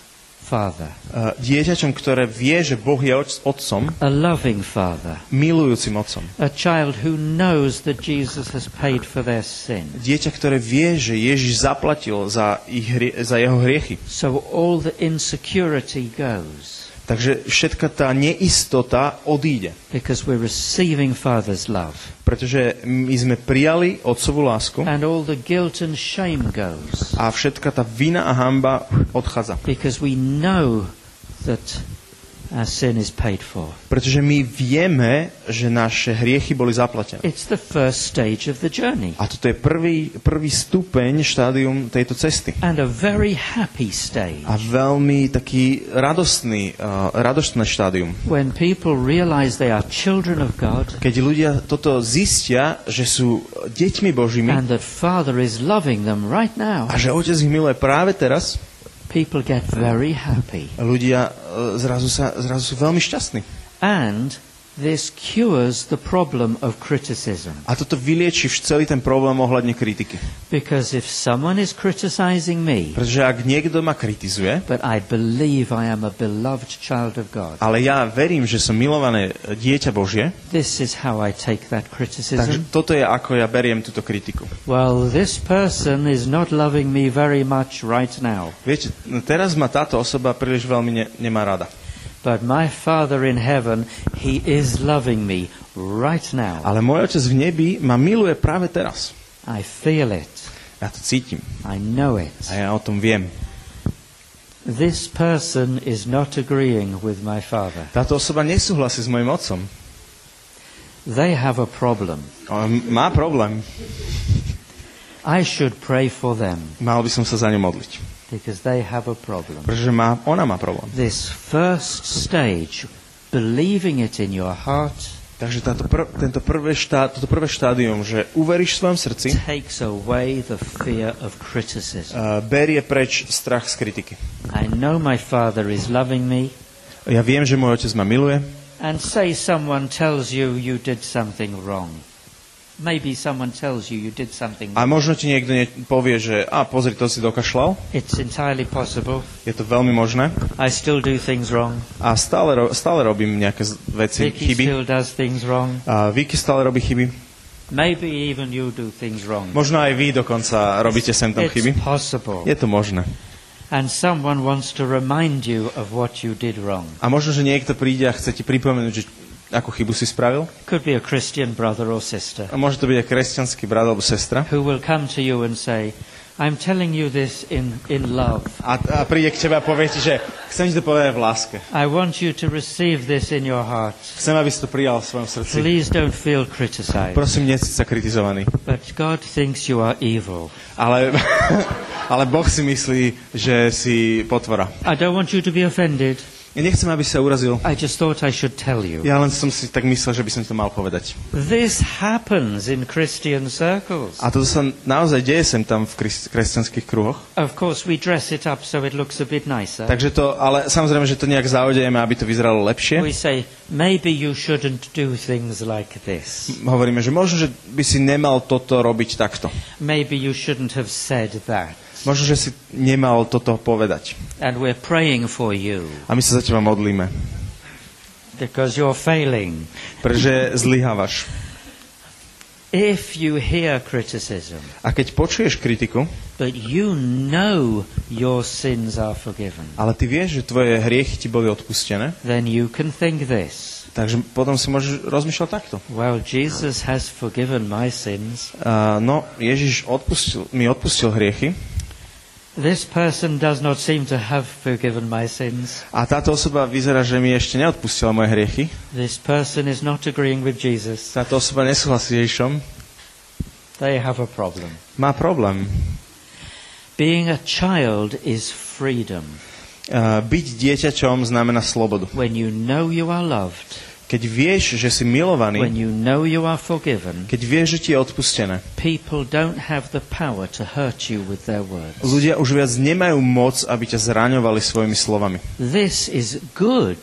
B: Father.
A: uh, dieťaťom, ktoré vie, že Boh je otcom,
B: A loving Father.
A: milujúcim otcom.
B: A child who knows that Jesus has paid for their sin.
A: Dieťa, ktoré vie, že Ježiš zaplatil za, ich za jeho hriechy.
B: So all the insecurity goes
A: Takže všetka tá neistota odíde.
B: because we're receiving Father's love.
A: Pretože my sme prijali otcovú lásku
B: And all the guilt and shame goes
A: a všetka tá vina a hamba odchádza.
B: because we know that our sin is paid for.
A: Pretože my vieme, že naše hriechy boli zaplatené.
B: It's the first stage of the journey.
A: A toto je prvý, prvý stupeň, štádium tejto cesty.
B: And a very happy stage.
A: A veľmi taký radostný, uh, radostné štádium.
B: When people realize they are children of God
A: Keď ľudia toto zistia, že sú deťmi Božími
B: and that Father is loving them right now,
A: a že Otec ich miluje práve teraz,
B: people get very happy.
A: ľudia uh, zrazu, sa, zrazu sú veľmi šťastní.
B: And this cures the problem of criticism.
A: A toto vylieči celý ten problém ohľadne kritiky.
B: Because if someone is criticizing me,
A: Pretože ak niekto ma kritizuje,
B: but I believe I am a beloved child of God,
A: ale ja verím, že som milované dieťa Božie,
B: this is how I take that
A: takže
B: criticism.
A: toto je ako ja beriem túto kritiku.
B: Well, this person is not loving me very much right now,
A: Viete, no teraz ma táto osoba príliš veľmi ne, nemá rada.
B: But my Father in heaven, He is loving me right now.
A: Ale môj otec v nebi ma miluje práve teraz.
B: I feel it.
A: Ja to cítim
B: I know it.
A: a ja o tom viem.
B: This person is not agreeing with my Father.
A: Táto osoba nesúhlasí s mojim otcom.
B: They have a problem.
A: On má problém.
B: I should pray for them
A: Mal by som sa za ňu modliť.
B: Because they have a problem.
A: Pretože má, ona má problém.
B: This first stage, believing it in your heart,
A: Takže táto pr- tento prvé štá- toto prvé štádium, že uveríš svojom srdci,
B: takes away the fear of criticism.
A: uh, berie preč strach z kritiky.
B: I know my Father is loving me,
A: Ja viem, že môj otec ma miluje
B: and say someone tells you you did something wrong. Maybe someone tells you you did something
A: a možno ti niekto ne- povie, že a pozri, to si dokašľal.
B: It's entirely possible.
A: Je to veľmi možné.
B: I still do things wrong.
A: A stále, ro- stále robím nejaké veci,
B: Vicky
A: chyby.
B: still does things wrong.
A: A Vicky stále robí chyby.
B: Maybe even you do things wrong.
A: Možno aj vy dokonca robíte sem tam chyby.
B: It's possible.
A: Je to možné.
B: And someone wants to remind you of what you did wrong.
A: A možno, že niekto príde a chce ti pripomenúť, že akú chybu si spravil.
B: Could be a Christian brother or sister
A: A môže to byť aj kresťanský brat alebo sestra.
B: who will come to you and say, I'm telling you this in, in love.
A: A, a príde k tebe a povie ti, že chcem ti to povedať v láske.
B: I want you to receive this in your heart.
A: Chcem, aby si to prijal v svojom srdci.
B: Please don't feel criticized.
A: Prosím, necíť sa kritizovaný.
B: But God thinks you are evil.
A: Ale, ale Boh si myslí, že si potvora.
B: I don't want you to be offended.
A: Ja nechcem, aby sa urazil.
B: I just thought I should tell you.
A: Ja len som si tak myslel, že by som ti to mal povedať.
B: This happens in Christian circles.
A: A toto sa naozaj deje sem tam v kres- kresťanských kruhoch.
B: Of course, we dress it up so it looks a bit nicer.
A: Takže to, ale samozrejme, že to nejak zaodejeme, aby to vyzeralo lepšie.
B: We say, maybe you shouldn't do things like this.
A: Hovoríme, že možno, že by si nemal toto robiť takto.
B: Maybe you shouldn't have said that.
A: Možno, že si nemal toto povedať.
B: And we're praying for you
A: A my sa za teba modlíme.
B: because you're failing.
A: Pretože zlyhávaš.
B: If you hear criticism,
A: A keď počuješ kritiku,
B: but you know your sins are forgiven,
A: ale ty vieš, že tvoje hriechy ti boli odpustené,
B: then you can think this.
A: takže potom si môžeš rozmýšľať takto.
B: Well, Jesus has forgiven my sins.
A: Uh, no, Ježiš odpustil, mi odpustil hriechy
B: This person does not seem to have forgiven my sins.
A: a táto osoba vyzerá, že mi ešte neodpustila moje hriechy.
B: This person is not agreeing with Jesus.
A: Táto osoba nesúhlasí s Ježišom.
B: They have a problem.
A: Má problém.
B: Being a child is freedom.
A: Uh, byť dieťaťom znamená slobodu.
B: When you know you are loved,
A: Keď vieš, že si milovaný,
B: when you know you are forgiven,
A: keď vieš, že ti je odpustené,
B: people don't have the power to hurt you with their words.
A: ľudia už viac nemajú moc, aby ťa zraňovali svojimi slovami.
B: This is good.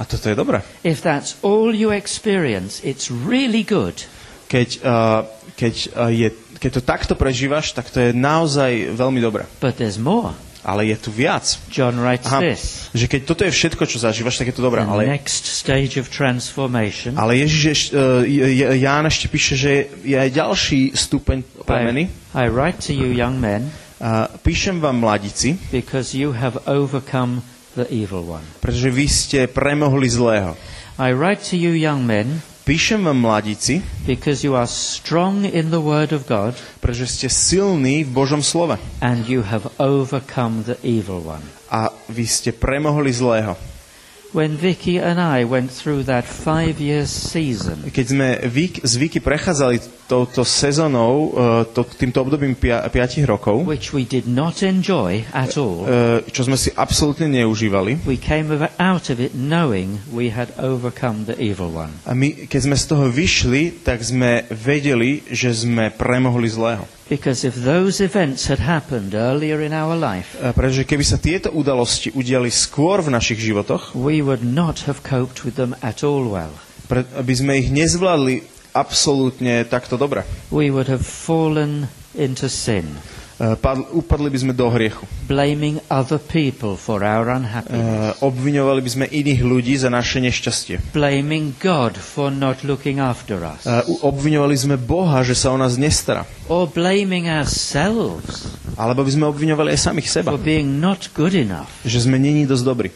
A: A toto je dobré.
B: If that's all you experience, it's really good.
A: Keď, uh, keď, uh, je, keď to takto prežívaš, tak to je naozaj veľmi dobré.
B: But there's more.
A: Ale je tu viac.
B: John writes
A: Aha,
B: this.
A: že keď toto je všetko, čo zažívaš, tak je to dobré.
B: The
A: Ale,
B: next stage of transformation.
A: ale Ježiš, uh, Ján ešte píše, že je aj ďalší stupeň premeny.
B: I, I write to you, young men,
A: Uh, píšem vám, mladíci,
B: because you have overcome the evil one.
A: pretože vy ste premohli zlého.
B: I write to you, young men,
A: Píšem vám, mladíci,
B: because you are strong in the word of God
A: pretože ste silní v Božom slove.
B: and you have overcome the evil one.
A: A vy ste premohli zlého.
B: When Vicky and I went through that five years season,
A: Keď sme Vik, z Viki prechádzali touto sezónou, uh, to, týmto obdobím 5 rokov,
B: which we did not enjoy at all,
A: uh, čo sme si absolútne neužívali,
B: we came out of it knowing we had overcome the evil one.
A: a my, keď sme z toho vyšli, tak sme vedeli, že sme premohli zlého.
B: Because if those events had happened earlier in our life,
A: Uh, pretože keby sa tieto udalosti udiali skôr v našich životoch,
B: we would not have coped with them at all well.
A: pre, aby sme ich nezvládli absolútne takto dobre.
B: We would have fallen into sin,
A: padl, upadli by sme do hriechu.
B: blaming other people for our
A: Uh,
B: unhappiness,
A: obviňovali by sme iných ľudí za naše nešťastie.
B: blaming God for not looking after us,
A: Uh, obviňovali sme Boha, že sa o nás nestará.
B: or blaming ourselves
A: Alebo by sme obviňovali aj samých seba,
B: for being not good enough.
A: že sme není dosť dobrí.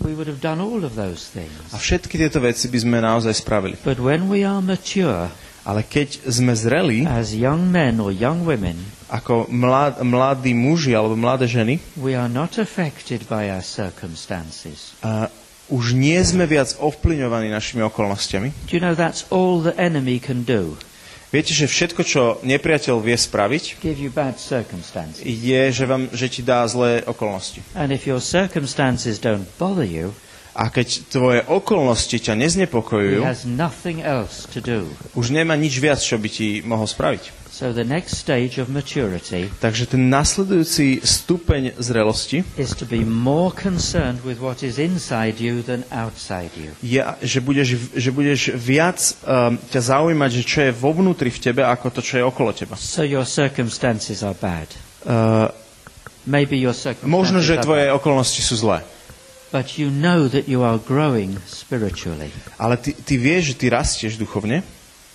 B: We would have done all of those
A: A
B: things.
A: všetky tieto veci by sme naozaj spravili.
B: But when we are mature,
A: Ale keď sme zreli,
B: as young men or young women,
A: ako mlad, mladí muži alebo mladé ženy,
B: we are not affected by our circumstances.
A: a už nie sme viac ovplyvňovaní našimi okolnostiami.
B: Do you know that's all the enemy can do?
A: Viete, že všetko, čo nepriateľ vie spraviť, je, že, vám, že ti dá zlé okolnosti.
B: And if your circumstances don't bother you,
A: A keď tvoje okolnosti ťa neznepokojujú, už nemá nič viac, čo by ti mohol spraviť.
B: So the next stage of maturity
A: Takže ten nasledujúci stupeň zrelosti
B: is to be more concerned with what is inside you than outside you.
A: je, že budeš, že budeš viac um, ťa zaujímať, že čo je vo vnútri v tebe, ako to, čo je okolo teba.
B: So your circumstances are bad.
A: Uh,
B: Maybe your circumstances
A: možno, že tvoje okolnosti sú zlé,
B: But you know that you are growing spiritually.
A: ale ty, ty vieš, že ty rastieš duchovne.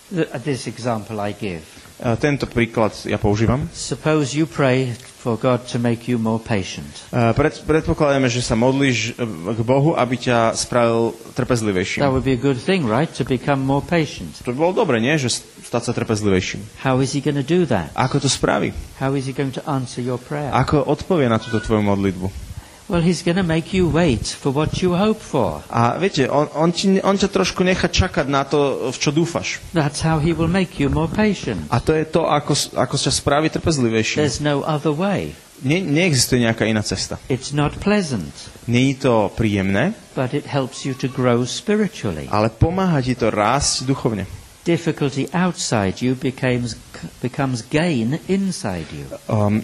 B: Th- This example I give.
A: Uh, tento príklad ja používam.
B: Suppose you pray for God to make you more patient.
A: Uh, pred, predpokladáme, že sa modlíš uh, k Bohu, aby ťa spravil trpezlivejším.
B: That would be a good thing, right? To become more patient.
A: To by bolo dobre, nie? Že stať sa trpezlivejším.
B: How is he going to do that?
A: Ako to spraví?
B: How is he going to answer your prayer?
A: Ako odpovie na túto tvoju modlitbu?
B: Well, he's going to make you wait for what you hope for.
A: A viete, on, on, ti, on ťa trošku nechá čakať na to, v čo dúfaš.
B: That's how he will make you more patient.
A: A to je to, ako, ako ťa spraví trpezlivejším.
B: There's no other way.
A: Ne, neexistuje nejaká iná cesta.
B: It's not pleasant,
A: Není to príjemné,
B: but it helps you to grow spiritually.
A: ale pomáha ti to rásť duchovne.
B: Difficulty outside you becomes, becomes gain inside you.
A: Um,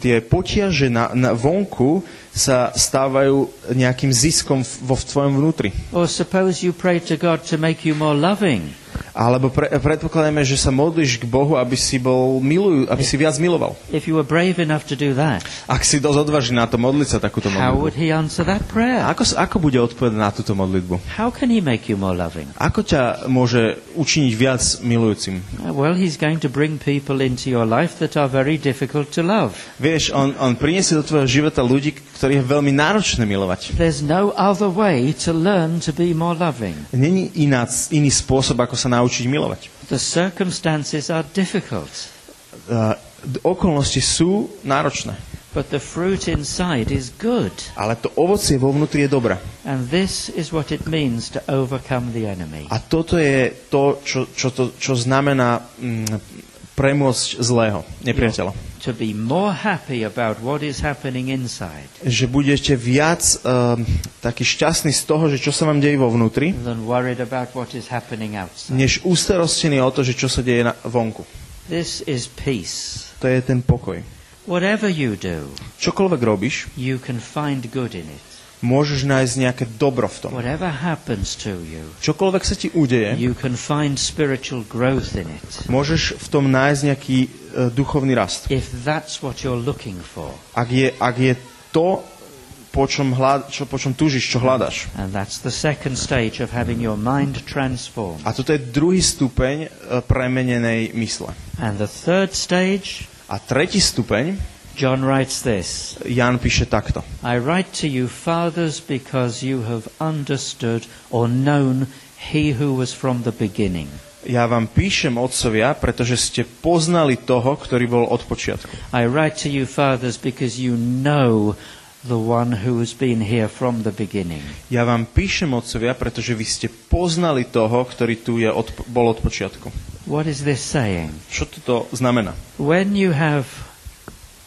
A: tie potiaže na, na vonku sa stávajú nejakým ziskom vo tvojom vnútri.
B: Or suppose you pray to God to make you more loving.
A: Alebo pre, predpokladáme, že sa modlíš k Bohu, aby si bol milujú, aby si viac miloval.
B: If you were brave enough to do that,
A: Ak si dosť odvážny na to modliť sa takúto
B: how
A: modlitbu.
B: would he answer that prayer?
A: Ako, ako bude odpovedať na túto modlitbu?
B: How can he make you more loving?
A: Ako ťa môže učiniť viac milujúcim?
B: Uh, Well, he's going to bring people into your life that are very difficult to love.
A: Vieš, on, on priniesie do tvojho života ľudí, ktorých je veľmi náročné milovať.
B: There's no other way to learn to be more loving.
A: Není iná, iný spôsob, ako sa naučiť milovať.
B: The circumstances are difficult,
A: Uh, okolnosti sú náročné,
B: but the fruit inside is good.
A: ale to ovocie vo vnútri je dobré.
B: And this is what it means to overcome the enemy.
A: A toto je to, čo, čo, to, čo znamená mm, premôcť zlého, nepriateľa.
B: To be more happy about what is happening inside
A: Že budete viac um, taký šťastný z toho, že čo sa vám deje vo vnútri,
B: than worried about what is happening outside.
A: než ústarostený o to, že čo sa deje na, vonku.
B: This is peace.
A: To je ten pokoj.
B: Whatever you do,
A: Čokoľvek robíš,
B: you can find good in it.
A: Môžeš nájsť nejaké dobro v tom.
B: You,
A: Čokoľvek sa ti udeje, môžeš v tom nájsť nejaký uh, duchovný rast.
B: For.
A: Ak je, ak je to, po čom, hľad, čo, po čom túžiš, čo hľadaš. A toto je druhý stupeň uh, premenenej mysle. A tretí stupeň,
B: John writes this
A: Jan píše takto.
B: I write to you, fathers, because you have understood or known he who was from the beginning.
A: Ja vám píšem, otcovia, pretože ste poznali toho, ktorý bol od počiatku.
B: I write to you, fathers, because you know the one who's been here from the beginning.
A: Ja vám píšem, otcovia, pretože vy ste poznali toho, ktorý tu je od, bol od počiatku.
B: What is this saying?
A: Čo toto znamená?
B: When you have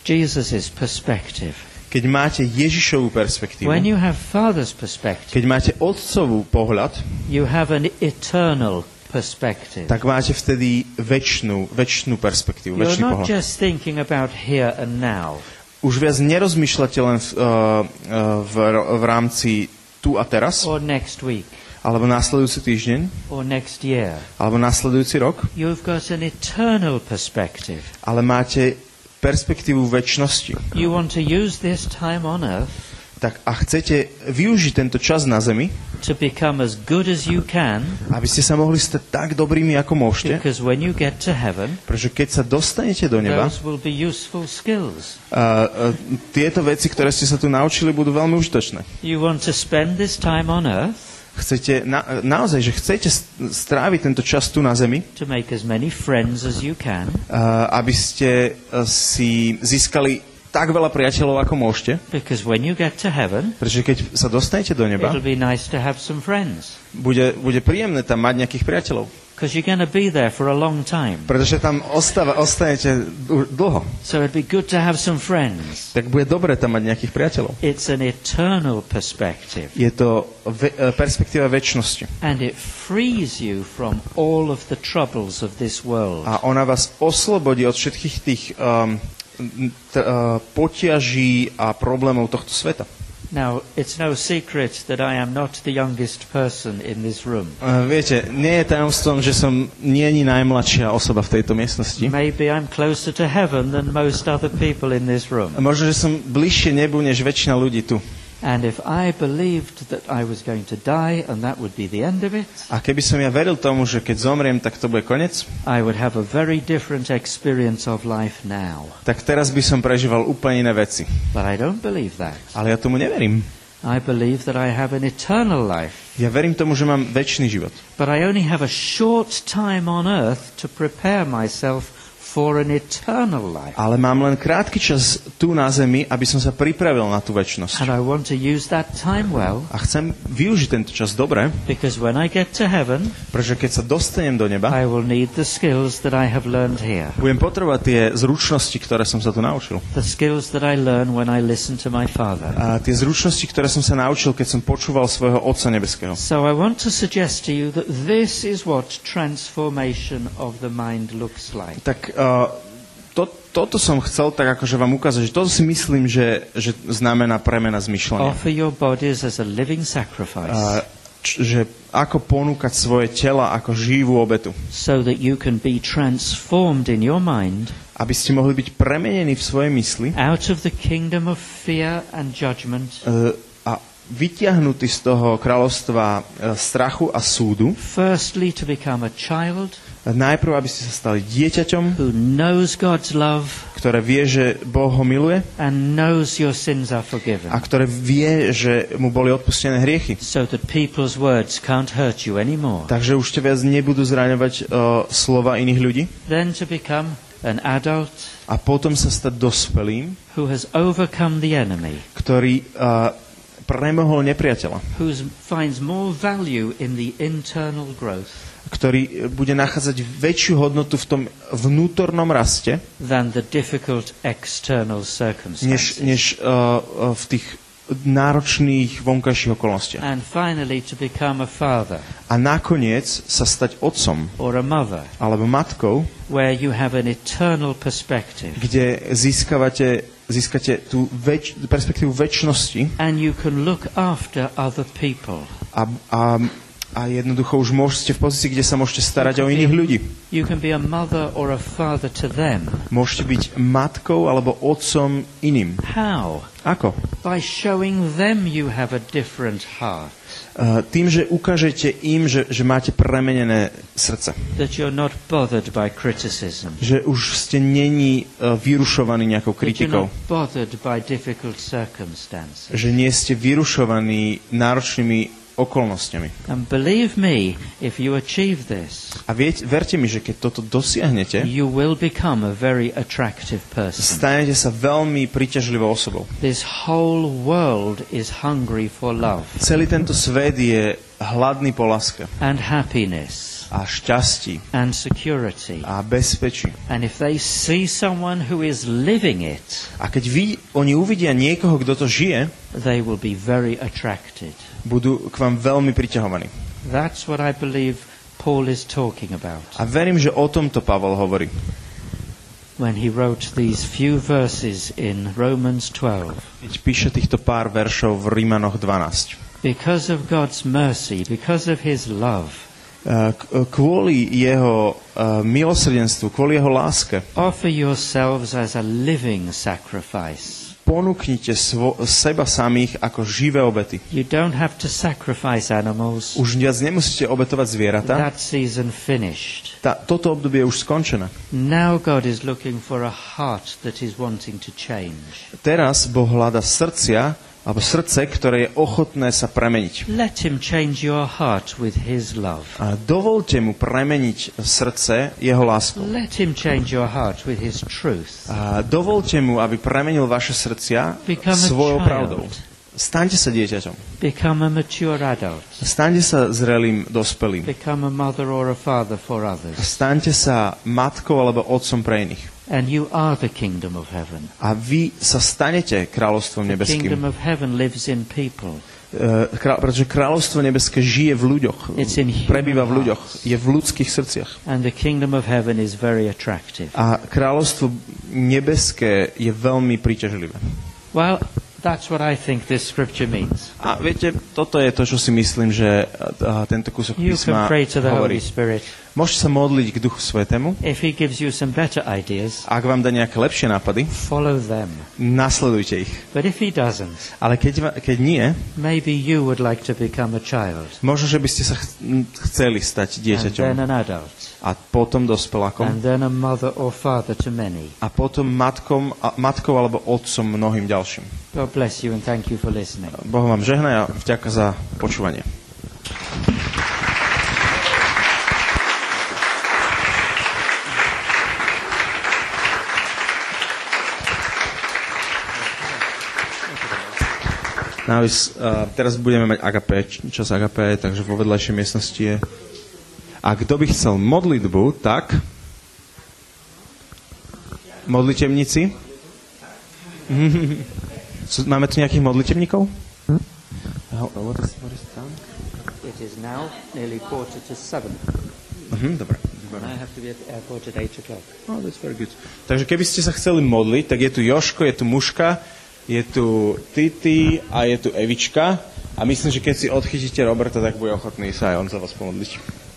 B: Jesus' perspective,
A: Keď máte Ježišovú perspektívu,
B: when you have Father's perspective,
A: keď máte otcovú pohľad,
B: you have an eternal perspective.
A: tak máte vtedy väčšnú, väčšnú perspektívu,
B: You're
A: väčší
B: not
A: pohľad.
B: just thinking about here and now.
A: Už viac nerozmýšľate len v, uh, uh, v, v rámci tu a teraz,
B: or next week,
A: alebo následujúci týždeň,
B: or next year.
A: alebo následujúci rok,
B: You've got an eternal perspective.
A: ale máte perspektívu väčšnosti.
B: You want to use this time on earth
A: Tak a chcete využiť tento čas na Zemi,
B: to become as good as you can,
A: aby ste sa mohli stať tak dobrými, ako môžete,
B: because when you get to heaven,
A: pretože keď sa dostanete do neba,
B: those will be useful skills.
A: a, a, tieto veci, ktoré ste sa tu naučili, budú veľmi užitočné.
B: You want to spend this time on earth
A: Chcete, na, naozaj, že chcete stráviť tento čas tu na Zemi,
B: to make as many friends as you can,
A: a, aby ste a, si získali tak veľa priateľov, ako môžete,
B: because when you get to heaven,
A: pretože keď sa dostanete do neba,
B: it'll be nice to have some friends,
A: bude, bude príjemné tam mať nejakých priateľov.
B: because you're going to be there for a long time.
A: Pretože tam ostáva, ostanete dlho.
B: So it'd be good to have some friends.
A: Tak bude dobre tam mať nejakých priateľov.
B: It's an eternal perspective.
A: Je to ve, e, perspektíva väčšnosti.
B: And it frees you from all of the troubles of this world.
A: A ona vás oslobodí od všetkých tých um, potiaží a problémov tohto sveta.
B: Now, it's no secret that I am not the youngest person in this room.
A: Uh, viete, nie je tajomstvom, že som nie ani najmladšia osoba v tejto miestnosti.
B: Maybe I'm closer to heaven than most other people in this room.
A: Možno, že som bližšie nebu, než väčšina ľudí tu.
B: And if I believed that I was going to die and that would be the end of it,
A: A keby som ja veril tomu, že keď zomriem, tak to bude koniec,
B: I would have a very different experience of life now.
A: tak teraz by som prežíval úplne iné veci.
B: But I don't believe that.
A: Ale ja tomu neverím.
B: I believe that I have an eternal life.
A: Ja verím tomu, že mám väčší život.
B: But I only have a short time on earth to prepare myself for an eternal life.
A: Ale mám len krátky čas tu na zemi, aby som sa pripravil na tú väčnosť.
B: And I want to use that time well
A: A chcem využiť tento čas dobre,
B: because when I get to heaven,
A: pretože keď sa dostanem do neba,
B: I will need the skills that I have learned here.
A: budem potrebovať tie zručnosti, ktoré som sa tu naučil.
B: The skills that I learn when I listen to my Father.
A: A tie zručnosti, ktoré som sa naučil, keď som počúval svojho Otca Nebeského.
B: So I want to suggest to you that this is what transformation of the mind looks like.
A: Tak uh, to, toto som chcel tak akože vám ukázať, že toto si myslím, že, že znamená premena zmyšľania.
B: Offer your bodies as a living sacrifice
A: A, č, že ako ponúkať svoje tela ako živú obetu.
B: so that you can be transformed in your mind
A: Aby ste mohli byť premenení v svojej mysli
B: out of the kingdom of fear and judgment
A: uh, a vyťahnutí z toho kráľovstva uh, strachu a súdu.
B: Firstly, to become a child
A: Najprv, aby ste sa stali dieťaťom,
B: who knows God's love
A: ktoré vie, že Boh ho miluje
B: and knows your sins are forgiven,
A: a ktoré vie, že mu boli odpustené hriechy.
B: so that people's words can't hurt you anymore.
A: Takže už te viac nebudú zraňovať uh, slova iných ľudí.
B: Then to become an adult
A: A potom sa stať dospelým,
B: who has overcome the enemy,
A: ktorý uh, premohol nepriateľa.
B: who finds more value in the internal growth
A: Ktorý uh, bude nachádzať väčšiu hodnotu v tom vnútornom raste, než, než uh, v tých náročných vonkajších okolnostiach.
B: A
A: nakoniec sa stať otcom
B: mother,
A: alebo matkou, kde získavate, získate tú väč- perspektívu väčšnosti a, a, a jednoducho už môžete v pozícii, kde sa môžete starať o iných ľudí.
B: You can be a mother or a father to them.
A: Môžete byť matkou alebo otcom iným.
B: How?
A: Ako?
B: By showing them you have a different heart,
A: Uh, tým, že ukážete im, že, že máte premenené srdce.
B: that you're not bothered by criticism,
A: Že už ste není uh, vyrušovaní nejakou
B: that you're
A: kritikou.
B: not bothered by difficult circumstances.
A: Že nie ste vyrušovaní náročnými okolnostiami.
B: And believe me, if you achieve this,
A: A vieť, verte mi, že keď toto dosiahnete,
B: you will become a very attractive person.
A: stanete sa veľmi príťažlivou osobou.
B: This whole world is hungry for love
A: Celý tento svet je hladný po láske
B: and happiness
A: a šťastí
B: and security.
A: a bezpečí.
B: And if they see someone who is living it,
A: A keď vy, oni uvidia niekoho, kto to žije,
B: they will be very attracted.
A: Budú k vám veľmi priťahovaní.
B: That's what I believe Paul is talking about
A: A verím, že o tomto Pavol hovorí.
B: when he wrote these few verses in Romans 12.
A: Keď píše týchto pár veršov v Rímanoch 12.
B: Because of God's mercy, because of his love,
A: Eh, Kvôli jeho eh, milosrdenstvu, kvôli jeho láske,
B: offer yourselves as a living sacrifice.
A: Ponúknite svo- seba samých ako živé obety.
B: You don't have to sacrifice animals.
A: Už viac nemusíte obetovať zvieratá.
B: That season finished.
A: Tá, toto obdobie je už skončené.
B: Now God is looking for a heart that is wanting to change.
A: Teraz Boh hľada srdcia, alebo srdce, ktoré je ochotné sa premeniť.
B: Let him change your heart with his love.
A: A dovolte mu premeniť srdce jeho láskou.
B: Let him change your heart with his truth.
A: A dovolte mu, aby premenil vaše srdcia
B: Become
A: svojou pravdou. Staňte sa dieťaťom.
B: Become a mature adult.
A: Staňte sa zrelým dospelým.
B: Become a mother or a father for others.
A: Staňte sa matkou alebo otcom pre iných.
B: And you are the kingdom of heaven.
A: A vy sa stanete kráľovstvom
B: The kingdom
A: nebeským.
B: of heaven lives in people.
A: E, krá- pretože kráľovstvo nebeské žije v ľuďoch. Prebýva v ľuďoch. Je v ľudských srdciach.
B: And the kingdom of heaven is very attractive.
A: A kráľovstvo nebeské je veľmi príťažlivé.
B: Well, that's what I think this scripture means.
A: A viete, toto je to, čo si myslím, že a, tento kúsok
B: You
A: písma
B: can pray to the Holy
A: hovorí.
B: Spirit.
A: Môžete sa modliť k Duchu Svetému.
B: If He gives you some better ideas,
A: Ak vám dá nejaké lepšie nápady,
B: follow them.
A: nasledujte ich.
B: But if He doesn't,
A: Ale keď, keď nie,
B: maybe you would like to become a child
A: možno, že by ste sa ch- m, chceli stať
B: and then
A: dieťaťom
B: an adult
A: a potom dospelákom
B: and then a mother or father to many.
A: a potom matkom, a, matkou alebo otcom mnohým ďalším.
B: God bless you and thank you for listening.
A: Boh vám žehnaj a vďaka za počúvanie. Now is, uh, teraz budeme mať č- čas agapé, takže vo vedľajšej miestnosti je. A kto by chcel modlitbu, tak modlitevníci. Máme tu nejakých modlitevníkov?
B: Seven.
A: Mhm, dobre. Oh. Takže keby ste sa chceli modliť, tak je tu Joško, je tu Muška, je tu Titi a je tu Evička. A myslím, že keď si odchytíte Roberta, tak bude ochotný sa aj on za vás pomodliť.